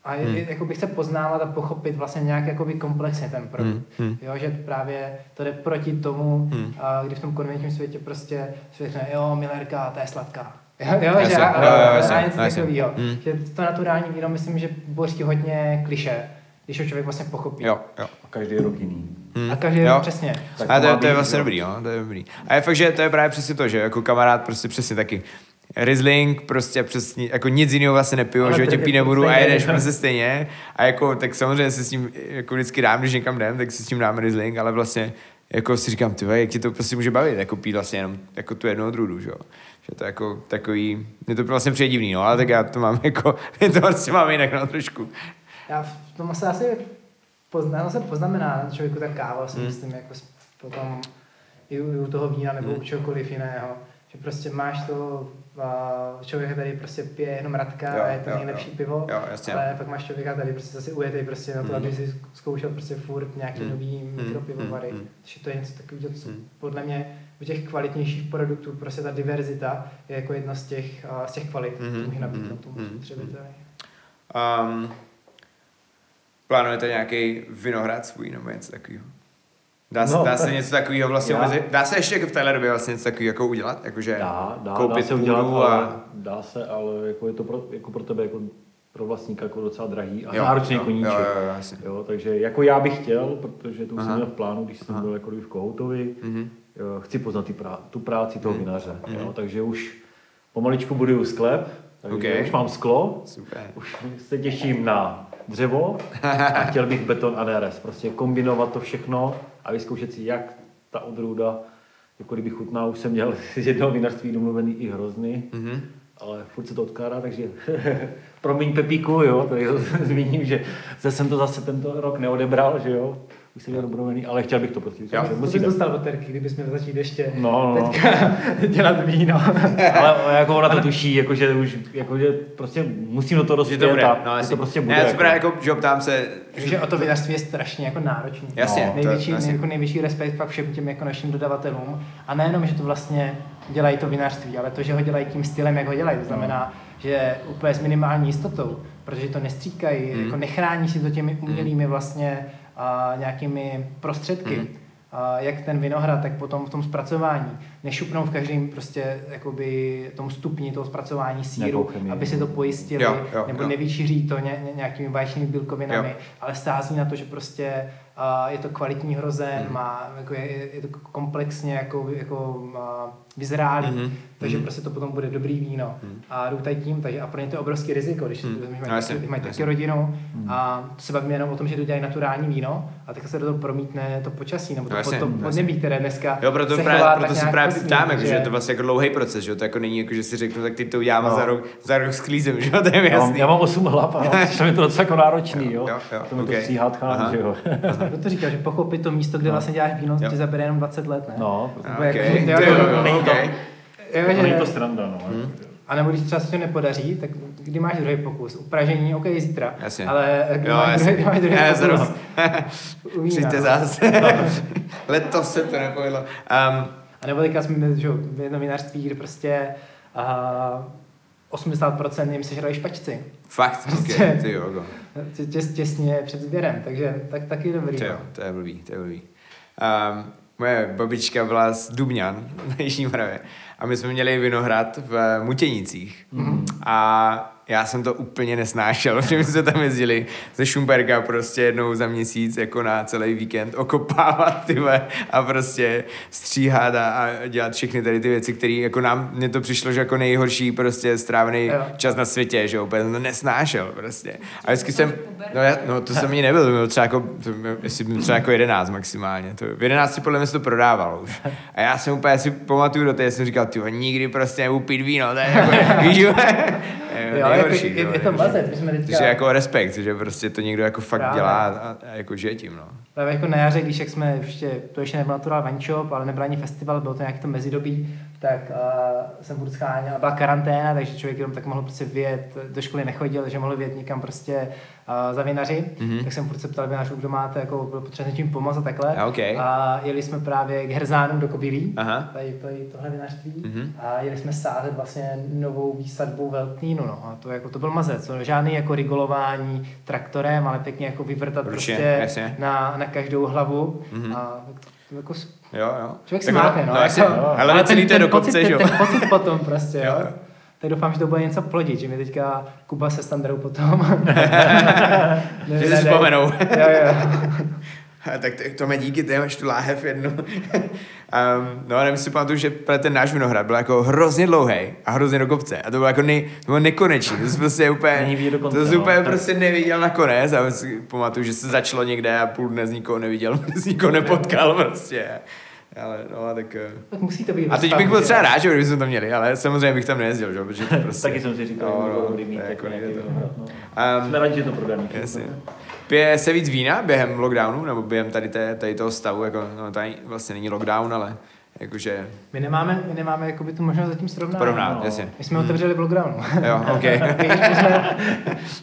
A je, je, jako bych se poznávat a pochopit vlastně nějak jakoby komplexně ten produkt. Mhm. Jo, že právě to jde proti tomu, a kdy v tom konvenčním světě prostě se řekne, jo, Millerka, to je sladká. Jo, jo, Jasně, že, jo, jo, jasně, něco takového. Mhm. Že to naturální víno, myslím, že boří hodně kliše, když ho člověk vlastně pochopí. Jo, jo. A každý je rok jiný. Hmm. A každý Jo. přesně. Tak a to to, má to je vlastně dobrý, jo, to je dobrý. A je fakt, že to je právě přesně to, že jako kamarád prostě přesně taky Riesling, prostě přesně, jako nic jiného vlastně nepiju, Ale že tě pít nebudu a jedeš prostě stejně. A jako, tak samozřejmě se s tím jako vždycky dám, když někam jdem, tak si s tím dám Riesling, ale vlastně jako si říkám, ty jak ti to prostě může bavit, jako pít vlastně jenom jako tu jednu odrůdu, že jo. Že to jako takový, mě to vlastně přijde divný, no, ale tak já to mám jako, my to vlastně máme jinak, no, trošku. Já v tom se asi pozná, se poznamená na člověku ta káva, si Hmm. myslím, jako potom i u, i u toho vína nebo u Hmm. čehokoliv jiného. Že prostě máš to, člověk tady prostě pije jenom radka Jo, a je to jo, nejlepší jo. pivo, Jo, jasně. ale pak máš člověka tady prostě zase ujetý prostě na to, Hmm. aby si zkoušel prostě furt nějaký Hmm. nový Hmm. mikropivovary. Hmm. Takže to je něco takového, co Hmm. podle mě u těch kvalitnějších produktů prostě ta diverzita je jako jedna z těch, z těch kvalit, Mhm. mm-hmm. může nabídnout Mhm. tomu Mhm. spotřebiteli. Um, plánujete nějaký vinohrad svůj nebo něco takového? Dá se, No, dá se něco takového vlastně Já- omezit? Dá se ještě jako v téhle době vlastně něco takového jako udělat? Jakože Dá, dá, koupit dá se udělat, půdu ale, a... dá se, ale jako je to pro, jako pro tebe jako pro vlastníka jako docela drahý a Jo, náročný jo, koníček. jo, jo, jo, jasně. jo, takže jako já bych chtěl, protože to už Aha. jsem měl v plánu, když jsem Aha. byl jako v Kohoutovi, Mhm. jo, chci poznat ty prá- tu práci toho Mhm. vinaře. Mhm. Jo, takže už pomaličku buduju sklep, takže Ok. už mám sklo, Super. už se těším na dřevo a chtěl bych beton a neres. Prostě kombinovat to všechno a vyzkoušet si, jak ta odrůda, jako kdyby chutná, už jsem měl z jednoho vinařství domluvený i hrozny, Mhm. ale furt se to odkládá, takže promiň Pepíku, jo, tady zmíním, že jsem to zase tento rok neodebral, že jo. Bych se dělal dobrovolný, ale chtěl bych to prostě. Jo. To bys Musíme. dostal od terky, kdybychom začít ještě No, no, no. teďka dělat víno. Ale jako ona to tuší, jako, že už, jako, že prostě musím do toho to bude, a no, že jasně. to prostě bude. Ne, co právě jako, že ptám se, Takže o to vinařství je strašně jako náročný. Jasně, No. to- největší, jasně. jako největší respekt fakt všem těm jako našim dodavatelům. A nejenom, že to vlastně dělají to vinařství, ale to, že ho dělají tím stylem, jak ho dělají. To znamená, že úplně s minimální jistotou, protože to nestříkají, Hmm. jako nechrání si to těmi umělými vlastně a, nějakými prostředky. Hmm. A jak ten vinohrad, tak potom v tom zpracování. Nešupnou v každém prostě jakoby tom stupni toho zpracování síru, chemii. aby si to pojistili, Jo, jo, nebo jo. nevyčíří to ně, ně, nějakými báječnými bílkovinami, Jo. ale stází na to, že prostě uh, je to kvalitní hrozen, Mhm. má, jako je, je to komplexně jako, jako vyzrálý, Mhm, takže mhm. prostě to potom bude dobrý víno. Mhm. A jdou tady tím, takže a pro ně to je obrovský riziko, když Mhm. mm. mají, taky, mají taky rodinu a to se bavíme jenom o tom, že to dělají naturální víno a tak se do toho promítne to počasí nebo to, No, jasně, to podnebí, které dneska Jo, proto, se právě, proto tak se právě podobně, ptám, jako, že že- je to vlastně jako dlouhý proces, že jo? to jako není jako, že si řeknu, tak ty to udělám No. za rok, za rok sklízem, že jo, to je mi Já mám, jasný. já mám 8 hlav a to je to docela jako náročný, jo. Jo, jo, to mi to tchán, že jo. Proto říkal, že pochopit to místo, kde No. vlastně děláš víno, ti zabere jenom 20 let, ne? No, okay. jo, jo, jo, jo, jo, to-. Jo, to že- není to sranda, no. Hmm. A nebo když třeba se to nepodaří, tak kdy máš druhý pokus? Upražení, OK, zítra. Jasně. Ale kdy Jo, máš jasně. druhý, kdy máš druhý pokus? vína, Přijďte no. zás. Letos se to nepovedlo. Um, A nebo teďka jsme že, jo, v jednom vinařství, kde prostě uh, 80% jim sežrali špačci. fakt, Prostě. okay, ty jo, go. Tě, těs, těsně před sběrem, takže tak, taky dobrý. To jo, no. to je blbý, to je blbý. Um, moje babička byla z Dubňan na Jižní Moravě a my jsme měli vinohrad v Mutěnicích. Mhm. A já jsem to úplně nesnášel, protože my jsme tam jezdili ze Šumperka prostě jednou za měsíc jako na celý víkend okopávat ty vole, a prostě stříhat a, a, dělat všechny tady ty věci, které jako nám, mně to přišlo, že jako nejhorší prostě strávený Jo. čas na světě, že jo, úplně jsem to nesnášel prostě. A vždycky jsem, no, já, no to jsem ani nebyl, to bylo třeba jako, to bylo, jestli byl třeba jako 11 maximálně, to, v 11 podle mě se to prodávalo už. A já jsem úplně si pamatuju do té, jsem říkal, ty nikdy prostě nebudu pít víno, to je jako, víš, jo, nejhorší, je, no, je, to mazec, my jsme teďka... takže jako respekt, že prostě to někdo jako fakt Právě. dělá a, a jako žije tím, no. Právě jako na jaře, když jak jsme ještě, to ještě nebyl Natural Shop, ale nebyl ani festival, bylo to nějaké to mezidobí, tak uh, jsem furt scháněl, byla karanténa, takže člověk jenom tak mohl prostě vyjet, do školy nechodil, takže mohl vyjet někam prostě uh, za vinaři, Mhm. mm-hmm. tak jsem furt se ptal vinařů, kdo máte, jako s něčím pomoct a takhle. A ok. A jeli jsme právě k Herzánům do Kobylí, tady, tady tohle vinařství, Mhm. mm-hmm. a jeli jsme sázet vlastně novou výsadbu Veltnínu, no. A to, jako, to byl mazec, no. žádný jako rigolování traktorem, ale pěkně jako vyvrtat Ručně, prostě jasně. na, na každou hlavu. Mhm. Mm-hmm. A jako, Jo, jo. člověk Tak ono- máte, no. no jako, ale ale celý to je do pocit, kopce, že jo. ten, ten pocit potom prostě, Jo, jo. jo. Tak doufám, že to bude něco plodit, že mi teďka Kuba se Standardou potom. Že si vzpomenou. jo, jo. Tak to, to mě díky, ty máš tu láhev jednu. um, no a nevím si pamatuju, že ten náš vinohrad byl jako hrozně dlouhý a hrozně do kopce. A to bylo jako nej, to bylo nekonečný. To jsi prostě úplně, Není vidět do konce, to jsi no. úplně Tak- prostě neviděl nakonec. A si pamatuju, že se začalo někde a půl dne z nikoho neviděl, z nikoho nepotkal prostě. Ale no, tak... eh. Tak musí to být A teď bych byl třeba rád, že kdybychom to měli, ale samozřejmě bych tam nejezdil, že? protože to prostě... Taky jsem si říkal, No, že no, mít to jako jako nejde to. no. Um, Jsme rádi, že to. Jasně. Pije se víc vína během lockdownu, nebo během tady, té, tady toho stavu, jako, no tady vlastně není lockdown, ale jakože My nemáme, my nemáme jakoby tu možnost zatím srovnat. porovnat, no. jasně. My jsme otevřeli v lockdownu. Jo, OK. my, jsme,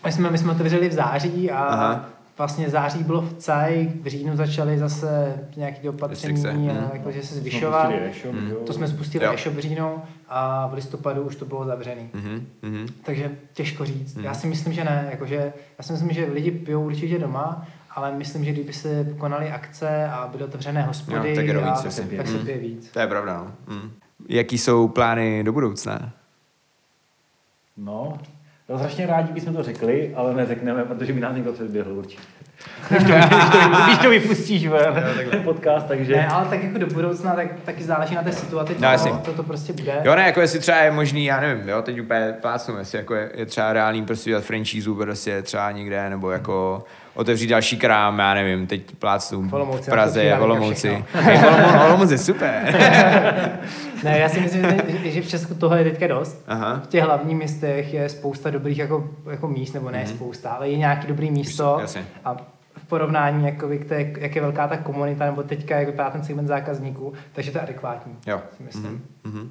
my, jsme, my jsme otevřeli v září a Aha. Vlastně září bylo v caj, v říjnu začaly zase nějaké opatření, a mhm. jako, že se zvyšovat. Mm. jo. To jsme spustili e-shop v říjnu a v listopadu už to bylo zavřený. Mhm, mhm. Takže těžko říct. Mhm. Já si myslím, že ne. Jakože, já si myslím, že lidi pijou určitě doma, ale myslím, že kdyby se konaly akce a byly otevřené hospody, Jo, tak je to a, víc, jasně. tak se Mhm. pije víc. To je pravda, no. Mm. Jaký jsou plány do budoucna? No, no strašně rádi bychom to řekli, ale neřekneme, protože by nás někdo předběhl určitě. Když to, když to, když to vypustíš ven, ten podcast, takže... Ne, ale tak jako do budoucna tak, taky záleží na té situaci, No, jasně. co to, to prostě bude. Jo, ne, jako jestli třeba je možný, já nevím, jo, teď úplně plácnu, jestli jako je, je třeba reálný prostě dělat franchízu prostě třeba někde, nebo jako otevřít další krám, já nevím, teď plácnu V Praze, v Olomouci. Olomouc, je super. Ne, já si myslím, že, že v Česku toho je teďka dost. Aha. V těch hlavních městech je spousta dobrých jako, jako míst, nebo ne Mhm. spousta, ale je nějaký dobrý místo. Jasně. A v porovnání, jakoby, k té, jak je velká ta komunita, nebo teďka jak vypadá ten segment zákazníků, takže to je adekvátní, Jo. si myslím. Mhm.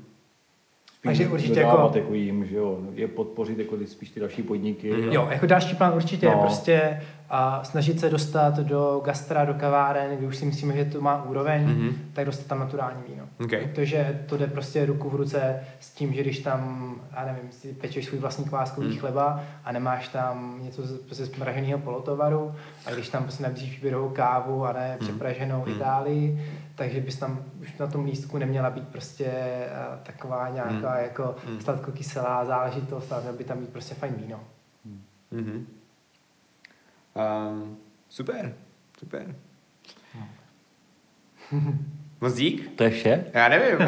Takže určitě jako- jako jim, že jo, je podpořit jako ty, spíš ty další podniky. Jo, jako další plán určitě je No. prostě a snažit se dostat do gastra, do kaváren, kdy už si myslíme, že to má úroveň, Mhm. tak dostat tam naturální víno. Okay. Protože to jde prostě ruku v ruce s tím, že když tam, já nevím, si pečeš svůj vlastní kváskový Mhm. chleba a nemáš tam něco z, prostě z praženého polotovaru a když tam prostě nabízíš výběrovou kávu a ne Mhm. přepraženou Itálii, takže bys tam už na tom lístku neměla být prostě eh, taková nějaká jako Mhm. sladkokyselá záležitost, ale měl by tam být prostě fajn víno. Mhm. Um, super, super. Moc dík. To je vše? Já nevím.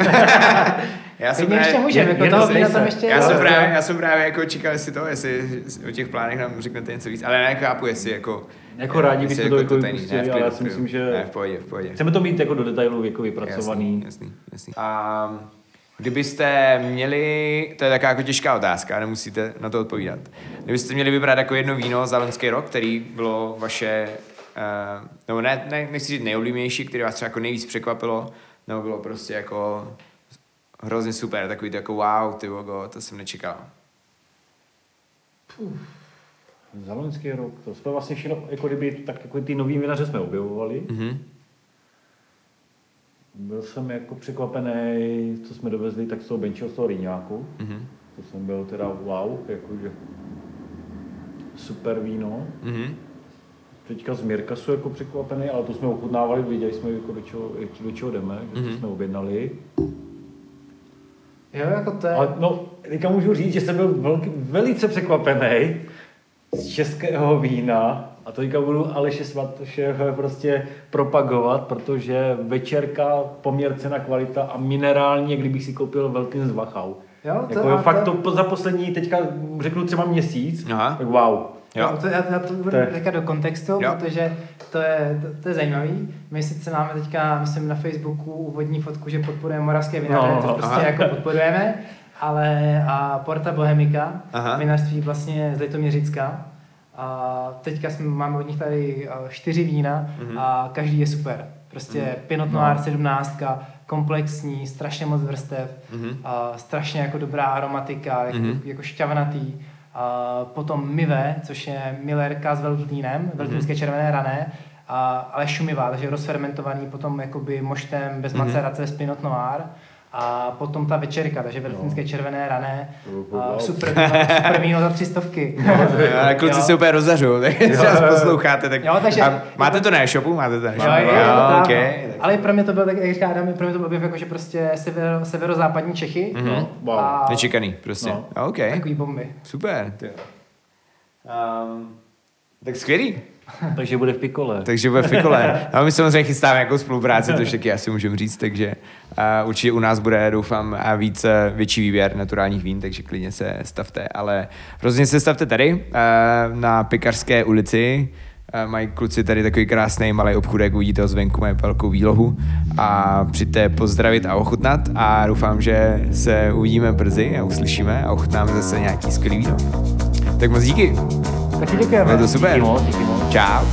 já jsem Klidně ještě můžeme, jako toho vína tam ještě já, jsem právě, já jsem právě jako čekal, jestli to, jestli o těch plánech nám řeknete něco víc, ale nechápu, jestli jako... Jako rádi jestli bychom to jako tajný. vypustili, v ale já klidu, si v myslím, klidu. že- Ne, v pohodě, v pohodě. Chceme to mít jako do detailu jako vypracovaný. Jasný, jasný, jasný. A kdybyste měli, to je taková jako těžká otázka, nemusíte na to odpovídat. Kdybyste měli vybrat jako jedno víno za loňský rok, který bylo vaše, uh, nebo ne, ne, nechci říct nejoblíbenější, který vás třeba jako nejvíc překvapilo, nebo bylo prostě jako hrozně super, takový to jako wow, ty vogo, to jsem nečekal. Za loňský rok, to jsme vlastně všechno, jako kdyby, tak jako ty nový vinaře jsme objevovali. Mhm. Byl jsem jako překvapený, co jsme dovezli, tak z toho Benčího, z toho Rýňáku. Mhm. To jsem byl teda wow, jakože super víno. Mhm. Teďka z Mirkasu jako překvapený, ale to jsme ochutnávali, viděli jsme jako do čeho, do čeho jdeme, že to Mhm. jsme objednali. Jo, jako to je... Ale no, teďka můžu říct, že jsem byl velký, velice překvapený z českého vína a to teďka budu Aleše Svatošeho prostě propagovat, protože večerka, poměr cena, kvalita a minerálně, kdybych si koupil velký z Wachau. Jo, to- jako, jo, fakt to- to za poslední, teďka řeknu třeba měsíc, Aha. tak wow. Jo. No, to, já, já to budu To je- teďka do kontextu, Jo. protože to je, to, to je zajímavý. My sice máme teďka, myslím, na Facebooku úvodní fotku, že podporujeme moravské vinaře, No, to prostě aha. jako podporujeme, ale a Porta Bohemika, Aha. vinařství vlastně z Litoměřicka. A teďka jsme, máme od nich tady a, čtyři vína Mhm. a každý je super. Prostě Pinot Noir 17, komplexní, strašně moc vrstev, Mhm. a strašně jako dobrá aromatika, jako, Mhm. jako šťavnatý. A potom Mive, což je Millerka s veltlínem, veltlínské červené rané, a, ale šumivá, takže rozfermentovaný potom jakoby moštem bez macerace z Pinot Noir. A potom ta večerka, takže veltlínské červené rané, a super, víno, super víno za tři stovky. Ale kluci Jo. se úplně rozhařou, tak když nás posloucháte, tak... Jo, takže- a máte to na e-shopu? Máte to na Jo, e-shopu? jo, jo, tak, okay. no. Ale pro mě to byl, tak jak říká Adam, pro mě to byl objev jako, že prostě severo, severozápadní Čechy. No, wow. A Nečekaný, prostě. No. No. OK, takový bomby. super. Um, tak skvělý. Takže bude v pikole. Takže bude fikole. A my samozřejmě chystáme jako spolupráci, to taky asi můžeme říct, takže uh, určitě u nás bude, doufám, a víc eh, větší výběr naturálních vín, takže klidně se stavte, ale hrozně se stavte tady uh, na Pekařské ulici. Uh, mají kluci tady takový krásný malý obchůdek, uvidíte ho zvenku, mají velkou výlohu a přijďte pozdravit a ochutnat a doufám, že se uvidíme brzy a uslyšíme a ochutnáme zase nějaký skvělý víno. Tak moc díky. Taky děkujeme. Bylo to super. Díky moc, díky moc. Čau.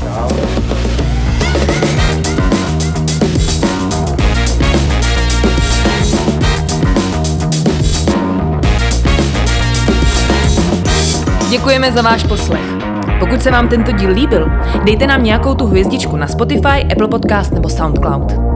Děkujeme za váš poslech. Pokud se vám tento díl líbil, dejte nám nějakou tu hvězdičku na Spotify, Apple Podcast nebo SoundCloud.